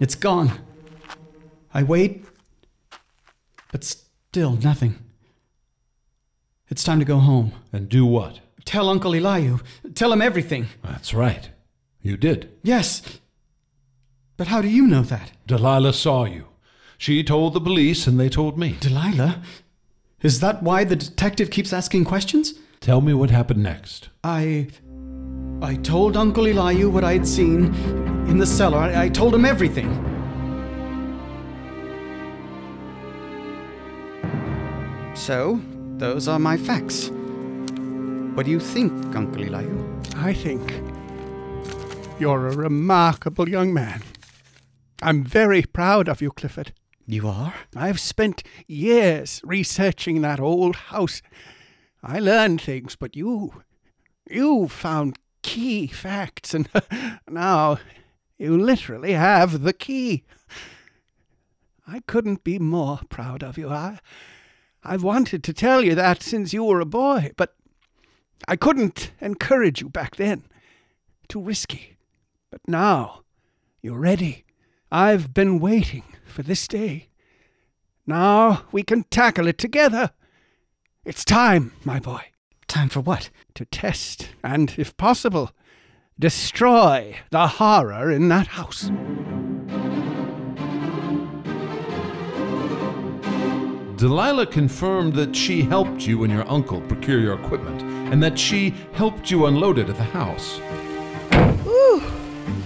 It's gone. I wait, but still nothing. It's time to go home. And do what? Tell Uncle Elihu. Tell him everything. That's right. You did. Yes. But how do you know that? Delilah saw you. She told the police, and they told me. Delilah? Is that why the detective keeps asking questions? Tell me what happened next. I. I told Uncle Elihu what I had seen in the cellar. I, I told him everything. So, those are my facts. What do you think, Uncle Elihu? I think you're a remarkable young man. I'm very proud of you, Clifford. You are? I've spent years researching that old house. I learned things, but you. You found key facts, and now you literally have the key. I couldn't be more proud of you. I, I've wanted to tell you that since you were a boy, but I couldn't encourage you back then. Too risky. But now you're ready. I've been waiting for this day. Now we can tackle it together. It's time, my boy. Time for what? To test and, if possible, destroy the horror in that house. Delilah confirmed that she helped you and your uncle procure your equipment, and that she helped you unload it at the house. Ooh,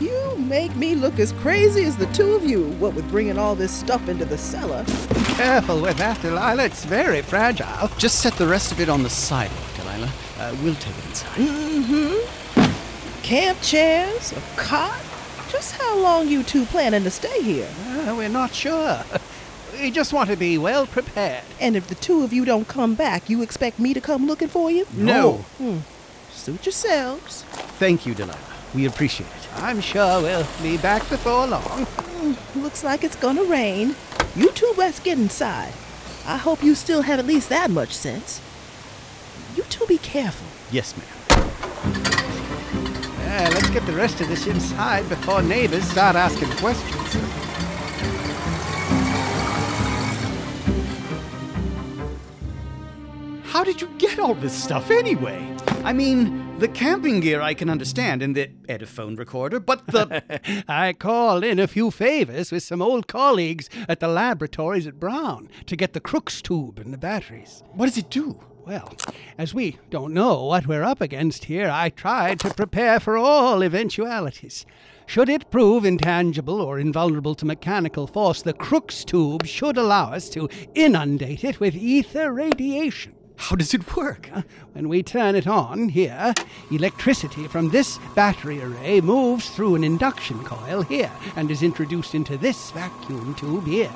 you make me look as crazy as the two of you, what with bringing all this stuff into the cellar. Careful with that, Delilah. It's very fragile. Just set the rest of it on the sidewalk, Delilah. Uh, we'll take it inside. Mm-hmm. Camp chairs, a cot. Just how long you two planning to stay here? Uh, we're not sure. We just want to be well prepared. And if the two of you don't come back, you expect me to come looking for you? No. Hmm. Suit yourselves. Thank you, Delilah. We appreciate it. I'm sure we'll be back before long. Mm, looks like it's gonna rain. You two let's get inside. I hope you still have at least that much sense. You two be careful. Yes, ma'am. Yeah, let's get the rest of this inside before neighbors start asking questions. How did you get all this stuff anyway? I mean, the camping gear I can understand and the Ediphone recorder, but the. I called in a few favors with some old colleagues at the laboratories at Brown to get the Crookes tube and the batteries. What does it do? Well, as we don't know what we're up against here, I tried to prepare for all eventualities. Should it prove intangible or invulnerable to mechanical force, the Crookes tube should allow us to inundate it with ether radiation. How does it work? When we turn it on here, electricity from this battery array moves through an induction coil here and is introduced into this vacuum tube here.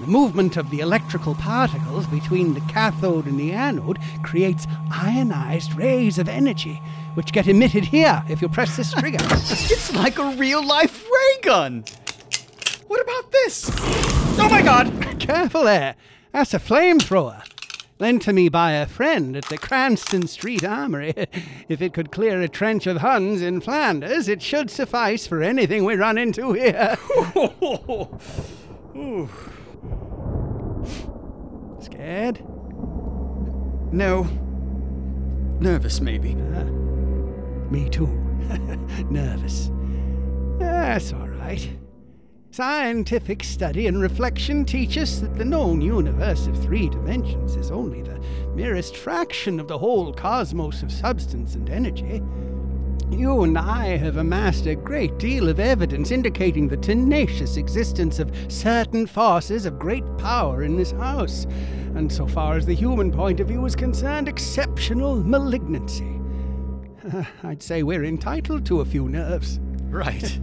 The movement of the electrical particles between the cathode and the anode creates ionized rays of energy, which get emitted here if you press this trigger. it's like a real life ray gun. What about this? Oh my god! Careful there. That's a flamethrower. Lent to me by a friend at the Cranston Street Armory. If it could clear a trench of Huns in Flanders, it should suffice for anything we run into here. Scared? No. Nervous, maybe. Ah, me too. Nervous. That's all right. Scientific study and reflection teach us that the known universe of three dimensions is only the merest fraction of the whole cosmos of substance and energy. You and I have amassed a great deal of evidence indicating the tenacious existence of certain forces of great power in this house, and so far as the human point of view is concerned, exceptional malignancy. I'd say we're entitled to a few nerves. Right.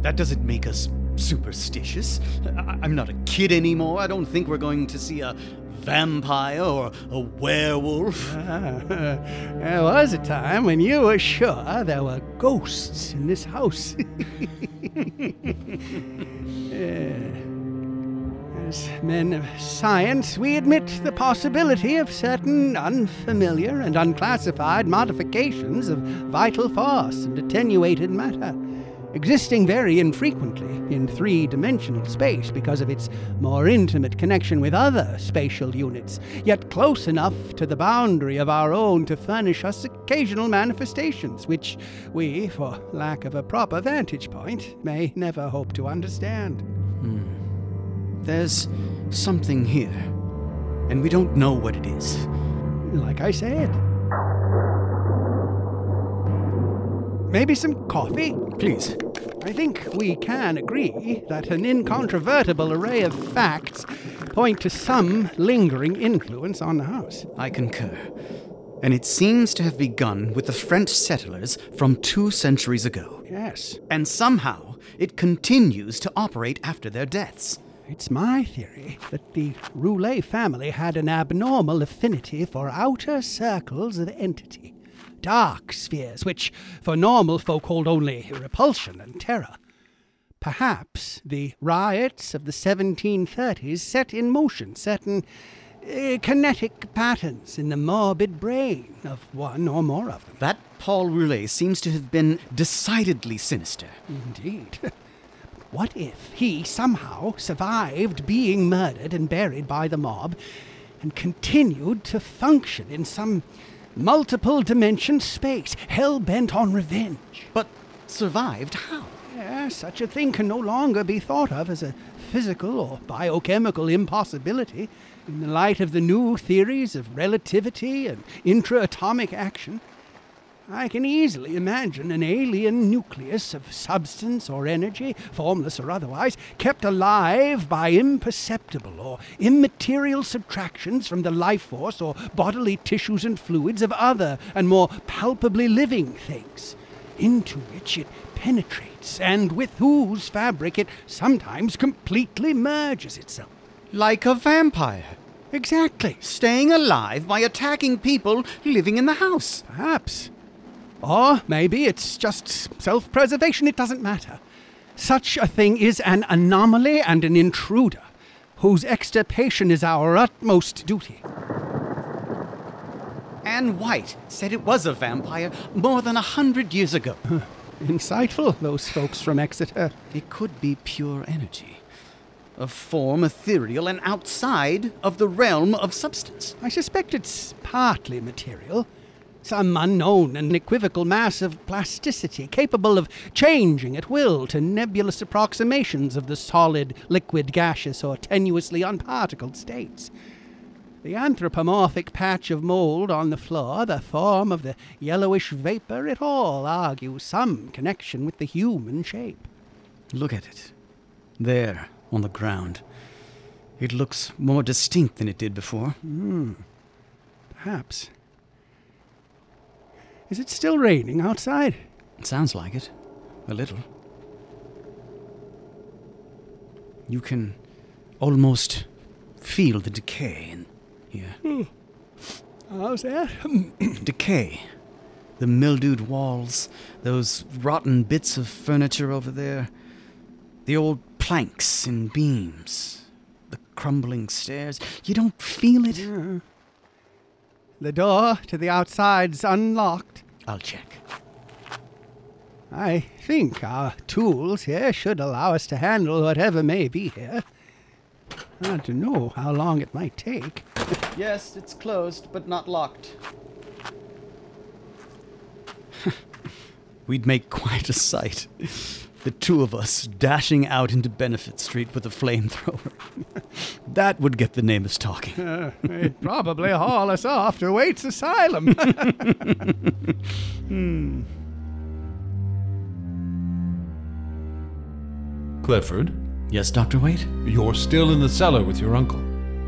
That doesn't make us superstitious. I- I'm not a kid anymore. I don't think we're going to see a vampire or a werewolf. there was a time when you were sure there were ghosts in this house. Uh, As men of science, we admit the possibility of certain unfamiliar and unclassified modifications of vital force and attenuated matter, existing very infrequently in three dimensional space because of its more intimate connection with other spatial units, yet close enough to the boundary of our own to furnish us occasional manifestations, which we, for lack of a proper vantage point, may never hope to understand. Hmm. There's something here, and we don't know what it is. Like I said. Maybe some coffee? Please. I think we can agree that an incontrovertible array of facts point to some lingering influence on the house. I concur. And it seems to have begun with the French settlers from two centuries ago. Yes. And somehow it continues to operate after their deaths. It's my theory that the Roulet family had an abnormal affinity for outer circles of entity, dark spheres, which for normal folk hold only repulsion and terror. Perhaps the riots of the 1730s set in motion certain uh, kinetic patterns in the morbid brain of one or more of them. That Paul Roulet seems to have been decidedly sinister. Indeed. What if he somehow survived being murdered and buried by the mob and continued to function in some multiple dimension space, hell bent on revenge? But survived how? Yeah, such a thing can no longer be thought of as a physical or biochemical impossibility in the light of the new theories of relativity and intra-atomic action. I can easily imagine an alien nucleus of substance or energy, formless or otherwise, kept alive by imperceptible or immaterial subtractions from the life force or bodily tissues and fluids of other and more palpably living things, into which it penetrates and with whose fabric it sometimes completely merges itself. Like a vampire. Exactly. Staying alive by attacking people living in the house. Perhaps. Or maybe it's just self preservation, it doesn't matter. Such a thing is an anomaly and an intruder, whose extirpation is our utmost duty. Anne White said it was a vampire more than a hundred years ago. Insightful, those folks from Exeter. It could be pure energy. A form ethereal and outside of the realm of substance. I suspect it's partly material. Some unknown and equivocal mass of plasticity capable of changing at will to nebulous approximations of the solid, liquid, gaseous, or tenuously unparticled states. The anthropomorphic patch of mold on the floor, the form of the yellowish vapor, it all argues some connection with the human shape. Look at it. There, on the ground. It looks more distinct than it did before. Hmm. Perhaps. Is it still raining outside? It sounds like it. A little. You can almost feel the decay in here. Hmm. How's that? decay. The mildewed walls, those rotten bits of furniture over there, the old planks and beams, the crumbling stairs. You don't feel it? The door to the outside's unlocked. I'll check. I think our tools here should allow us to handle whatever may be here. Hard to know how long it might take. Yes, it's closed, but not locked. We'd make quite a sight. The two of us dashing out into Benefit Street with a flamethrower. that would get the neighbors talking. Uh, they'd probably haul us off to Waite's Asylum. hmm. Clifford? Yes, Dr. Waite? You're still in the cellar with your uncle.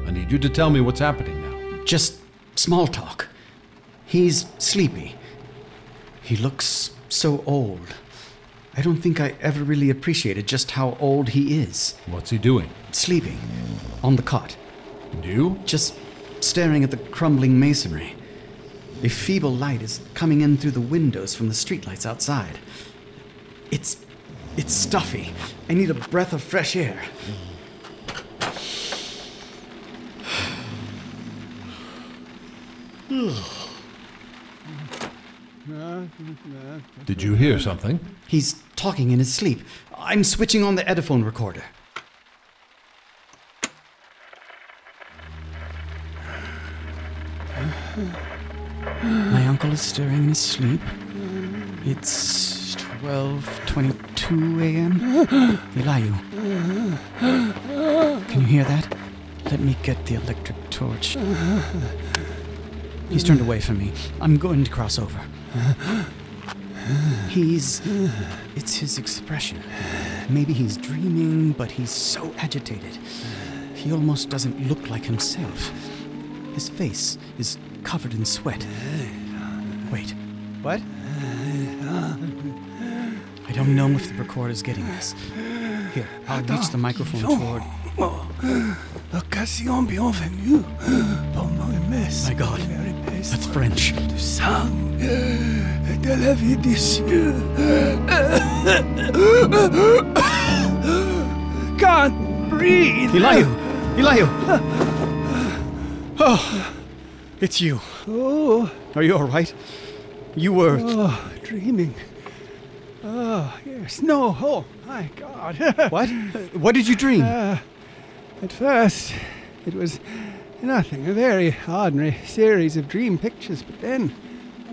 I need you to tell me what's happening now. Just small talk. He's sleepy. He looks so old. I don't think I ever really appreciated just how old he is. What's he doing? Sleeping. On the cot. And you? Just staring at the crumbling masonry. A feeble light is coming in through the windows from the streetlights outside. It's. it's stuffy. I need a breath of fresh air. Did you hear something? He's talking in his sleep. I'm switching on the Ediphone recorder. My uncle is stirring in his sleep. It's 12:22 a.m. Elihu. Can you hear that? Let me get the electric torch. He's turned away from me. I'm going to cross over. He's. It's his expression. Maybe he's dreaming, but he's so agitated. He almost doesn't look like himself. His face is covered in sweat. Wait. What? I don't know if the recorder's getting this. Here, I'll reach the microphone oh, toward. Oh. L'occasion bienvenue pour mon messe. My God, that's French. Du sang de la vie des cieux. Can't breathe. Elihu! Elihu! Oh, it's you. Oh. Are you all right? You were. Oh, dreaming. Oh, yes. No. Oh, my God. what? What did you dream? Uh, at first, it was nothing, a very ordinary series of dream pictures, but then,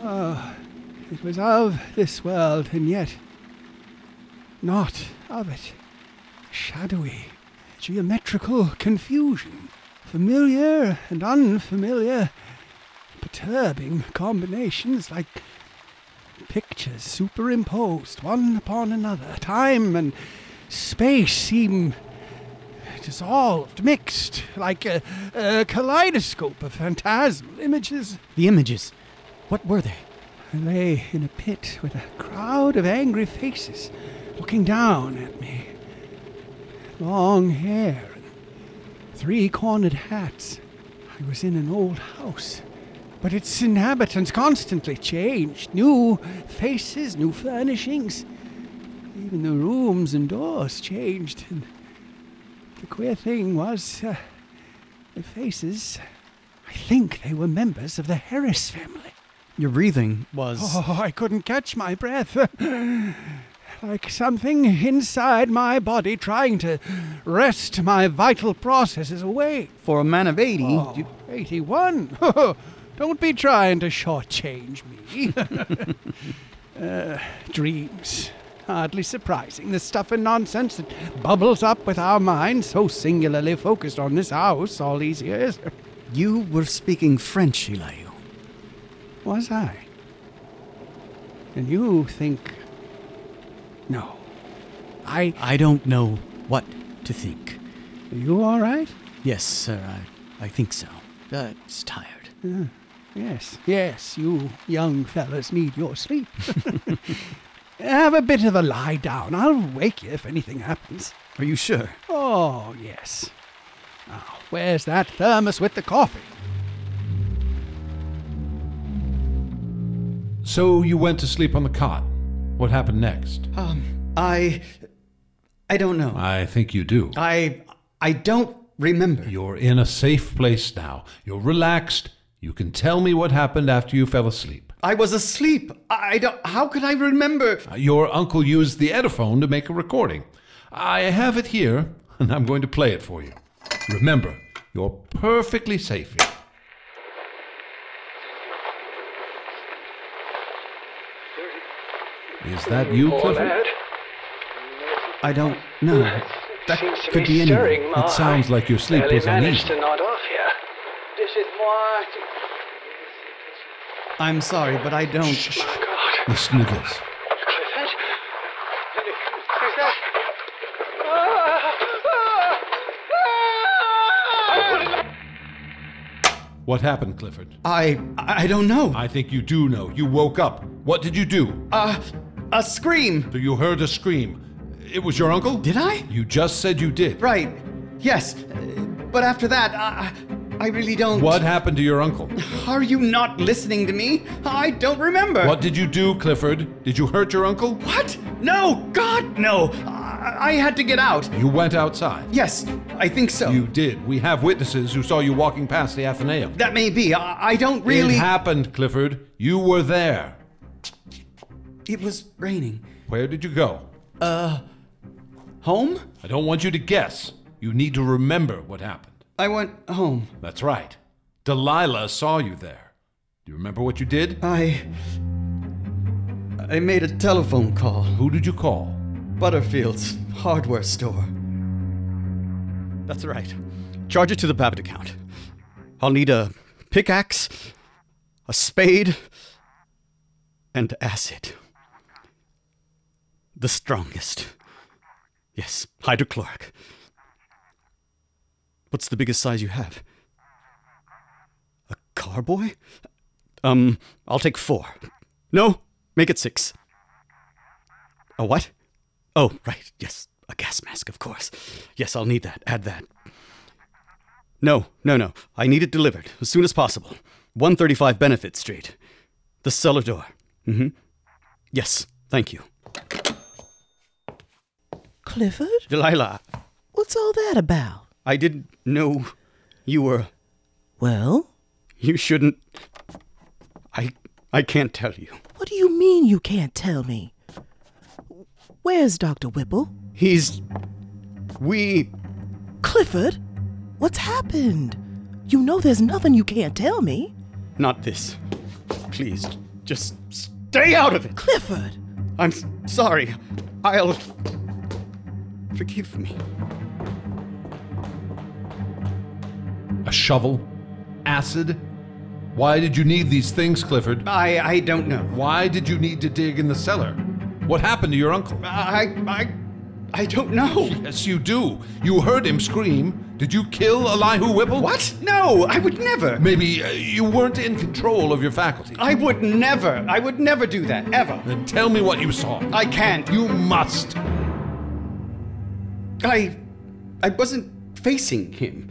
oh, it was of this world, and yet not of it. Shadowy, geometrical confusion, familiar and unfamiliar, perturbing combinations like pictures superimposed one upon another. Time and space seem dissolved, mixed, like a, a kaleidoscope of phantasmal images. The images. What were they? I lay in a pit with a crowd of angry faces looking down at me. Long hair and three cornered hats. I was in an old house, but its inhabitants constantly changed. New faces, new furnishings. Even the rooms and doors changed. And the queer thing was, uh, the faces, I think they were members of the Harris family. Your breathing was. Oh, I couldn't catch my breath. like something inside my body trying to wrest my vital processes away. For a man of 80, oh, you... 81. Don't be trying to shortchange me. uh, dreams. Hardly surprising, the stuff and nonsense that bubbles up with our minds so singularly focused on this house all these years. You were speaking French, Elihu. Was I? And you think. No. I. I don't know what to think. Are you all right? Yes, sir, I, I think so. Uh, tired. Uh, yes, yes, you young fellas need your sleep. Have a bit of a lie down. I'll wake you if anything happens. Are you sure? Oh, yes. Now, where's that thermos with the coffee? So you went to sleep on the cot. What happened next? Um, I. I don't know. I think you do. I. I don't remember. You're in a safe place now. You're relaxed. You can tell me what happened after you fell asleep. I was asleep. I don't. How could I remember? Uh, Your uncle used the Ediphone to make a recording. I have it here, and I'm going to play it for you. Remember, you're perfectly safe here. Is that you, Clifford? I don't know. That could be anyone. It sounds like your sleep was uneasy. to nod off here. Dites-moi. I'm sorry, but I don't. Listen to this. Clifford? Who's that? What happened, Clifford? I. I don't know. I think you do know. You woke up. What did you do? Uh, a scream. So you heard a scream. It was your uncle? Did I? You just said you did. Right. Yes. But after that, I, I really don't. What happened to your uncle? Are you not listening to me? I don't remember. What did you do, Clifford? Did you hurt your uncle? What? No, God, no. I, I had to get out. You went outside. Yes, I think so. You did. We have witnesses who saw you walking past the Athenaeum. That may be. I, I don't really. It happened, Clifford. You were there. It was raining. Where did you go? Uh, home? I don't want you to guess. You need to remember what happened. I went home. That's right. Delilah saw you there. Do you remember what you did? I. I made a telephone call. Who did you call? Butterfield's hardware store. That's right. Charge it to the Babbitt account. I'll need a pickaxe, a spade, and acid. The strongest. Yes, hydrochloric. What's the biggest size you have? A carboy? Um, I'll take four. No, make it six. A what? Oh, right, yes, a gas mask, of course. Yes, I'll need that. Add that. No, no, no. I need it delivered as soon as possible. 135 Benefit Street. The cellar door. Mm hmm. Yes, thank you. Clifford? Delilah, What's all that about? I didn't know you were. Well? You shouldn't. I. I can't tell you. What do you mean you can't tell me? Where's Dr. Whipple? He's. We. Clifford? What's happened? You know there's nothing you can't tell me. Not this. Please, just stay out of it. Clifford! I'm sorry. I'll. Forgive me. A shovel? Acid? Why did you need these things, Clifford? I. I don't know. Why did you need to dig in the cellar? What happened to your uncle? I. I. I don't know. Yes, you do. You heard him scream. Did you kill Elihu Whipple? What? No, I would never. Maybe uh, you weren't in control of your faculties. I would never. I would never do that, ever. Then tell me what you saw. I can't. You must. I. I wasn't facing him.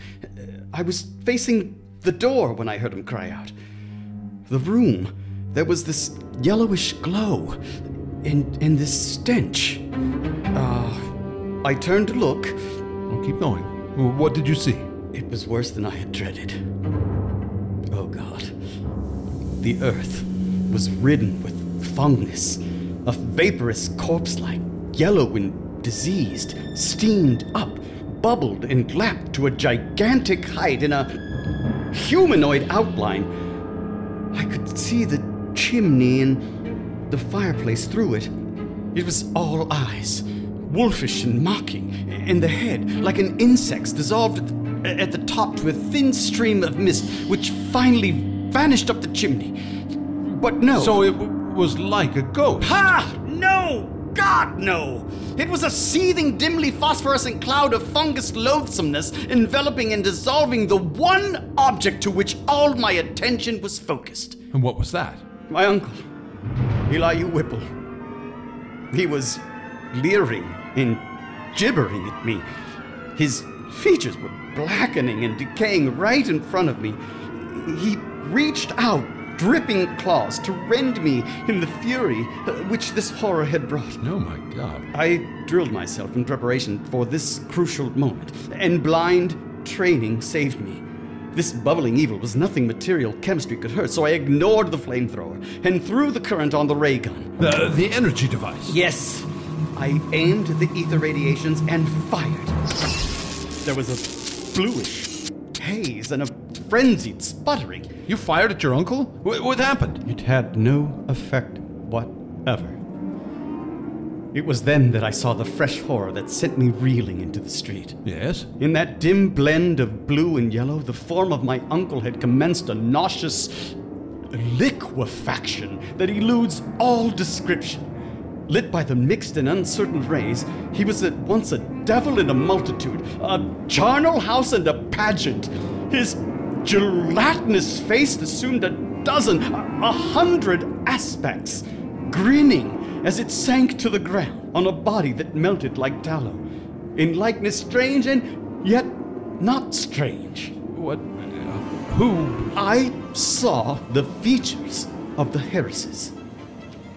I was facing the door when I heard him cry out. The room. There was this yellowish glow. And, and this stench. Uh, I turned to look. Well, keep going. What did you see? It was worse than I had dreaded. Oh, God. The earth was ridden with fungus, a vaporous corpse like, yellow and diseased, steamed up, bubbled and lapped to a gigantic height in a humanoid outline. I could see the chimney and the fireplace through it. It was all eyes, wolfish and mocking, and the head, like an insect's, dissolved at the a- at the top to a thin stream of mist, which finally vanished up the chimney. But no. So it w- was like a ghost. Ha! No! God, no! It was a seething, dimly phosphorescent cloud of fungus loathsomeness enveloping and dissolving the one object to which all my attention was focused. And what was that? My uncle, Elihu Whipple. He was leering and gibbering at me. His features were blackening and decaying right in front of me. He reached out, dripping claws, to rend me in the fury uh, which this horror had brought. Oh my god. I drilled myself in preparation for this crucial moment, and blind training saved me. This bubbling evil was nothing material chemistry could hurt, so I ignored the flamethrower and threw the current on the ray gun. The, the energy device. Yes. I aimed the ether radiations and fired. There was a bluish haze and a frenzied sputtering. You fired at your uncle? What, what happened? It had no effect whatever. It was then that I saw the fresh horror that sent me reeling into the street. Yes? In that dim blend of blue and yellow, the form of my uncle had commenced a nauseous liquefaction that eludes all description. Lit by the mixed and uncertain rays, he was at once a devil in a multitude, a charnel house and a pageant. His gelatinous face assumed a dozen, a, hundred aspects, grinning as it sank to the ground on a body that melted like tallow, in likeness strange and yet not strange. What? who? I saw the features of the Harrises.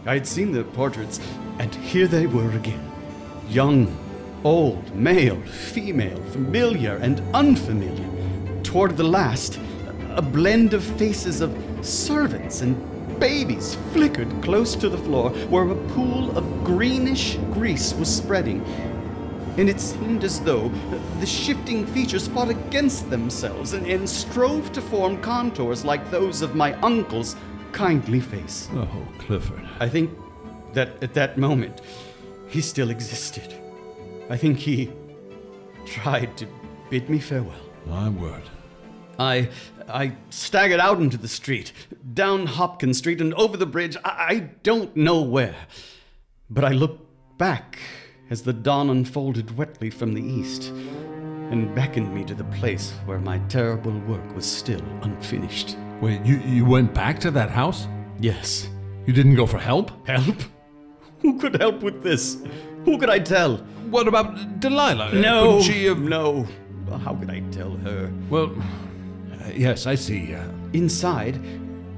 I had seen their portraits, and here they were again. Young, old, male, female, familiar, and unfamiliar. Toward the last, a blend of faces of servants and babies flickered close to the floor where a pool of greenish grease was spreading. And it seemed as though the shifting features fought against themselves and, and strove to form contours like those of my uncle's kindly face. Oh, Clifford. I think that at that moment, he still existed. I think he tried to bid me farewell. My word. I I staggered out into the street, down Hopkins Street and over the bridge. I, I don't know where. But I looked back as the dawn unfolded wetly from the east and beckoned me to the place where my terrible work was still unfinished. Wait, you, you went back to that house? Yes. You didn't go for help? Help? Who could help with this? Who could I tell? What about Delilah? No. Couldn't she have... No. How could I tell her? Well, uh, yes, I see. Uh, Inside,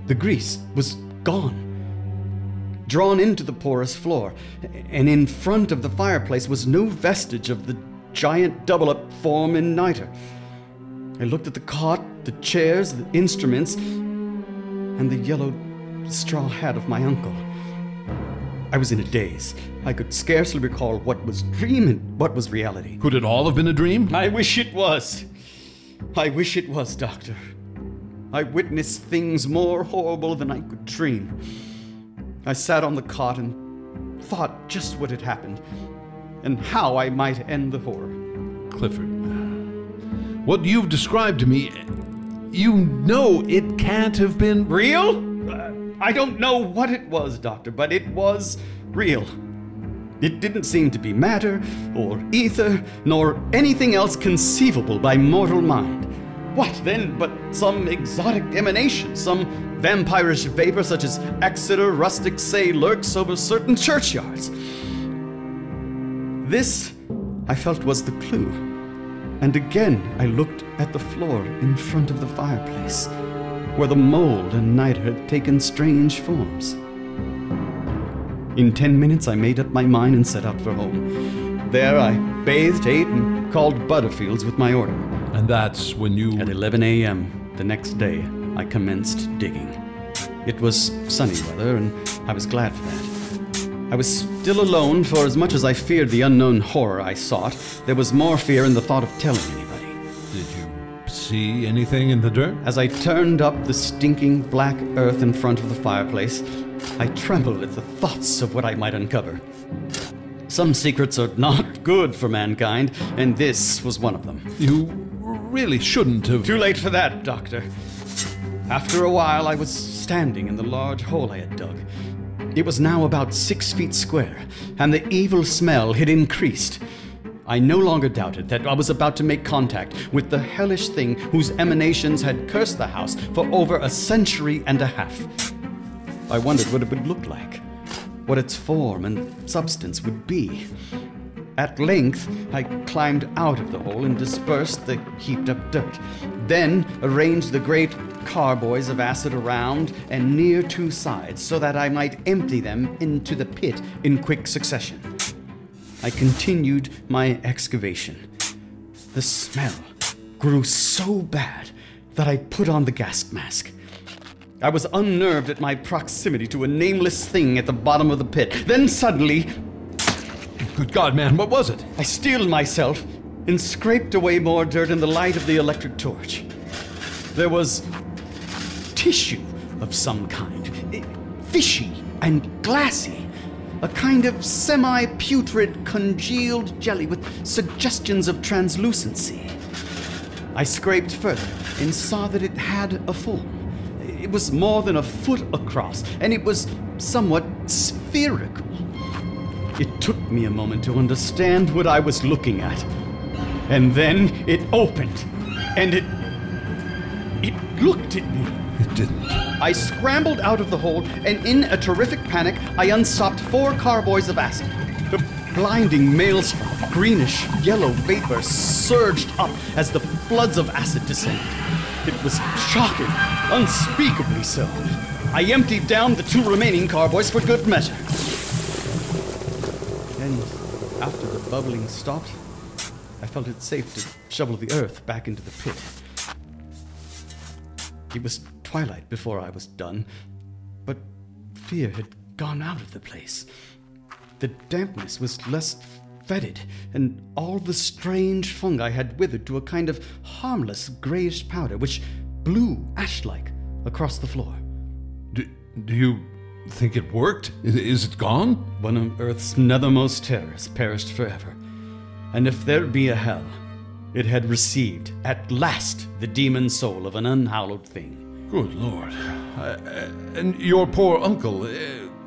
the grease was gone. Drawn into the porous floor, and in front of the fireplace was no vestige of the giant double up form in niter. I looked at the cot, the chairs, the instruments, and the yellow straw hat of my uncle. I was in a daze. I could scarcely recall what was dream and what was reality. Could it all have been a dream? I wish it was. I wish it was, Doctor. I witnessed things more horrible than I could dream. I sat on the cot and thought just what had happened and how I might end the horror. Clifford, what you've described to me, you know it can't have been. Real? Uh, I don't know what it was, Doctor, but it was real. It didn't seem to be matter or ether nor anything else conceivable by mortal mind. What then but some exotic emanation, some vampirish vapor such as Exeter rustics say lurks over certain churchyards? This, I felt, was the clue. And again I looked at the floor in front of the fireplace, where the mold and niter had taken strange forms. In ten minutes I made up my mind and set out for home. There I bathed, ate, and called Butterfields with my order. And that's when you. At 11 a.m. the next day, I commenced digging. It was sunny weather, and I was glad for that. I was still alone, for as much as I feared the unknown horror I sought, there was more fear in the thought of telling anybody. Did you see anything in the dirt? As I turned up the stinking black earth in front of the fireplace, I tremble at the thoughts of what I might uncover. Some secrets are not good for mankind, and this was one of them. You really shouldn't have. Too late for that, Doctor. After a while, I was standing in the large hole I had dug. It was now about six feet square, and the evil smell had increased. I no longer doubted that I was about to make contact with the hellish thing whose emanations had cursed the house for over a century and a half. I wondered what it would look like, what its form and substance would be. At length, I climbed out of the hole and dispersed the heaped up dirt. Then arranged the great carboys of acid around and near two sides so that I might empty them into the pit in quick succession. I continued my excavation. The smell grew so bad that I put on the gas mask. I was unnerved at my proximity to a nameless thing at the bottom of the pit. Then suddenly. Good God, man, what was it? I steeled myself and scraped away more dirt in the light of the electric torch. There was tissue of some kind, eh, fishy and glassy. A kind of semi putrid congealed jelly with suggestions of translucency. I scraped further and saw that it had a form. It was more than a foot across, and it was somewhat spherical. It took me a moment to understand what I was looking at. And then it opened, and it. it looked at me. It didn't. I scrambled out of the hole, and in a terrific panic, I unstopped four carboys of acid. The blinding maelstrom, greenish yellow vapor surged up as the floods of acid descended. It was shocking, unspeakably so. I emptied down the two remaining carboys for good measure. And after the bubbling stopped, I felt it safe to shovel the earth back into the pit. It was twilight before I was done, but fear had gone out of the place. The dampness was less fetid, and all the strange fungi had withered to a kind of harmless grayish powder which blew ash like across the floor. Do, do you think it worked? Is, is it gone? One of Earth's nethermost terrors perished forever. And if there be a hell, it had received, at last, the demon soul of an unhallowed thing. Good Lord. Uh, and your poor uncle, uh,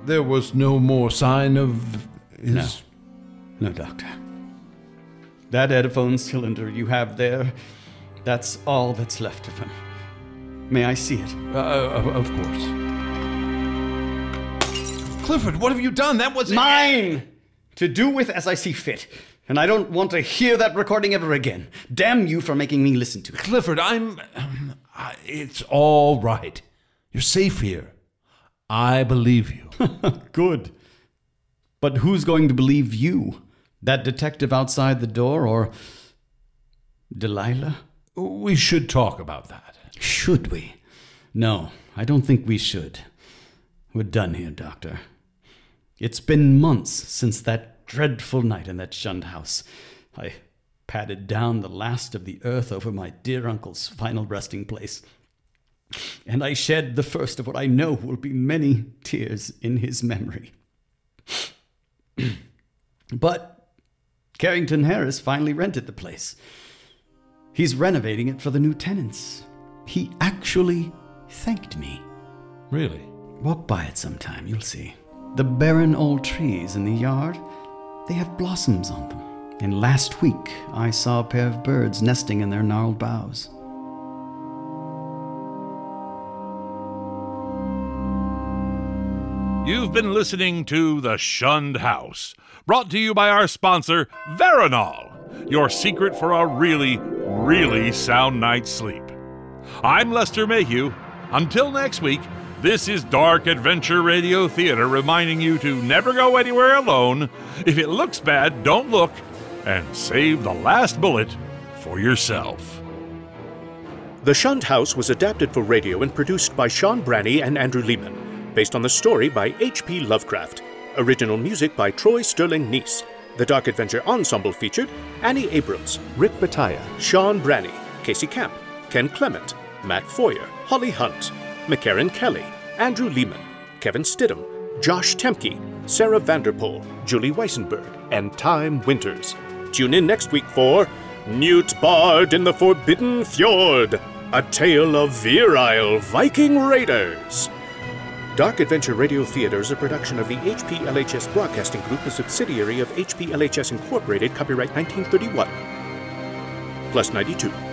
there was no more sign of his. No. No, Doctor. That Ediphone cylinder you have there, that's all that's left of him. May I see it? Uh, of, of course. Clifford, what have you done? That was mine! To do with as I see fit. And I don't want to hear that recording ever again. Damn you for making me listen to it. Clifford, I'm. Um, I, it's all right. You're safe here. I believe you. Good. But who's going to believe you? That detective outside the door or Delilah? We should talk about that. Should we? No, I don't think we should. We're done here, Doctor. It's been months since that dreadful night in that shunned house. I patted down the last of the earth over my dear uncle's final resting place. And I shed the first of what I know will be many tears in his memory. but Carrington Harris finally rented the place. He's renovating it for the new tenants. He actually thanked me. Really? Walk by it sometime, you'll see. The barren old trees in the yard, they have blossoms on them. And last week, I saw a pair of birds nesting in their gnarled boughs. You've been listening to The Shunned House, brought to you by our sponsor, Veronal, your secret for a really, really sound night's sleep. I'm Lester Mayhew. Until next week, this is Dark Adventure Radio Theater reminding you to never go anywhere alone. If it looks bad, don't look, and save the last bullet for yourself. The Shunned House was adapted for radio and produced by Sean Branney and Andrew Leman, based on the story by H.P. Lovecraft. Original music by Troy Sterling Nice. The Dark Adventure Ensemble featured Annie Abrams, Rick Bataya, Sean Branney, Casey Camp, Ken Clement, Matt Foyer, Holly Hunt, McCarran Kelly, Andrew Leman, Kevin Stidham, Josh Temke, Sarah Vanderpool, Julie Weisenberg, and Time Winters. Tune in next week for Newt Bard in the Forbidden Fjord, a tale of virile Viking raiders. Dark Adventure Radio Theater is a production of the HPLHS Broadcasting Group, a subsidiary of HPLHS Incorporated, copyright 1931. Plus 92.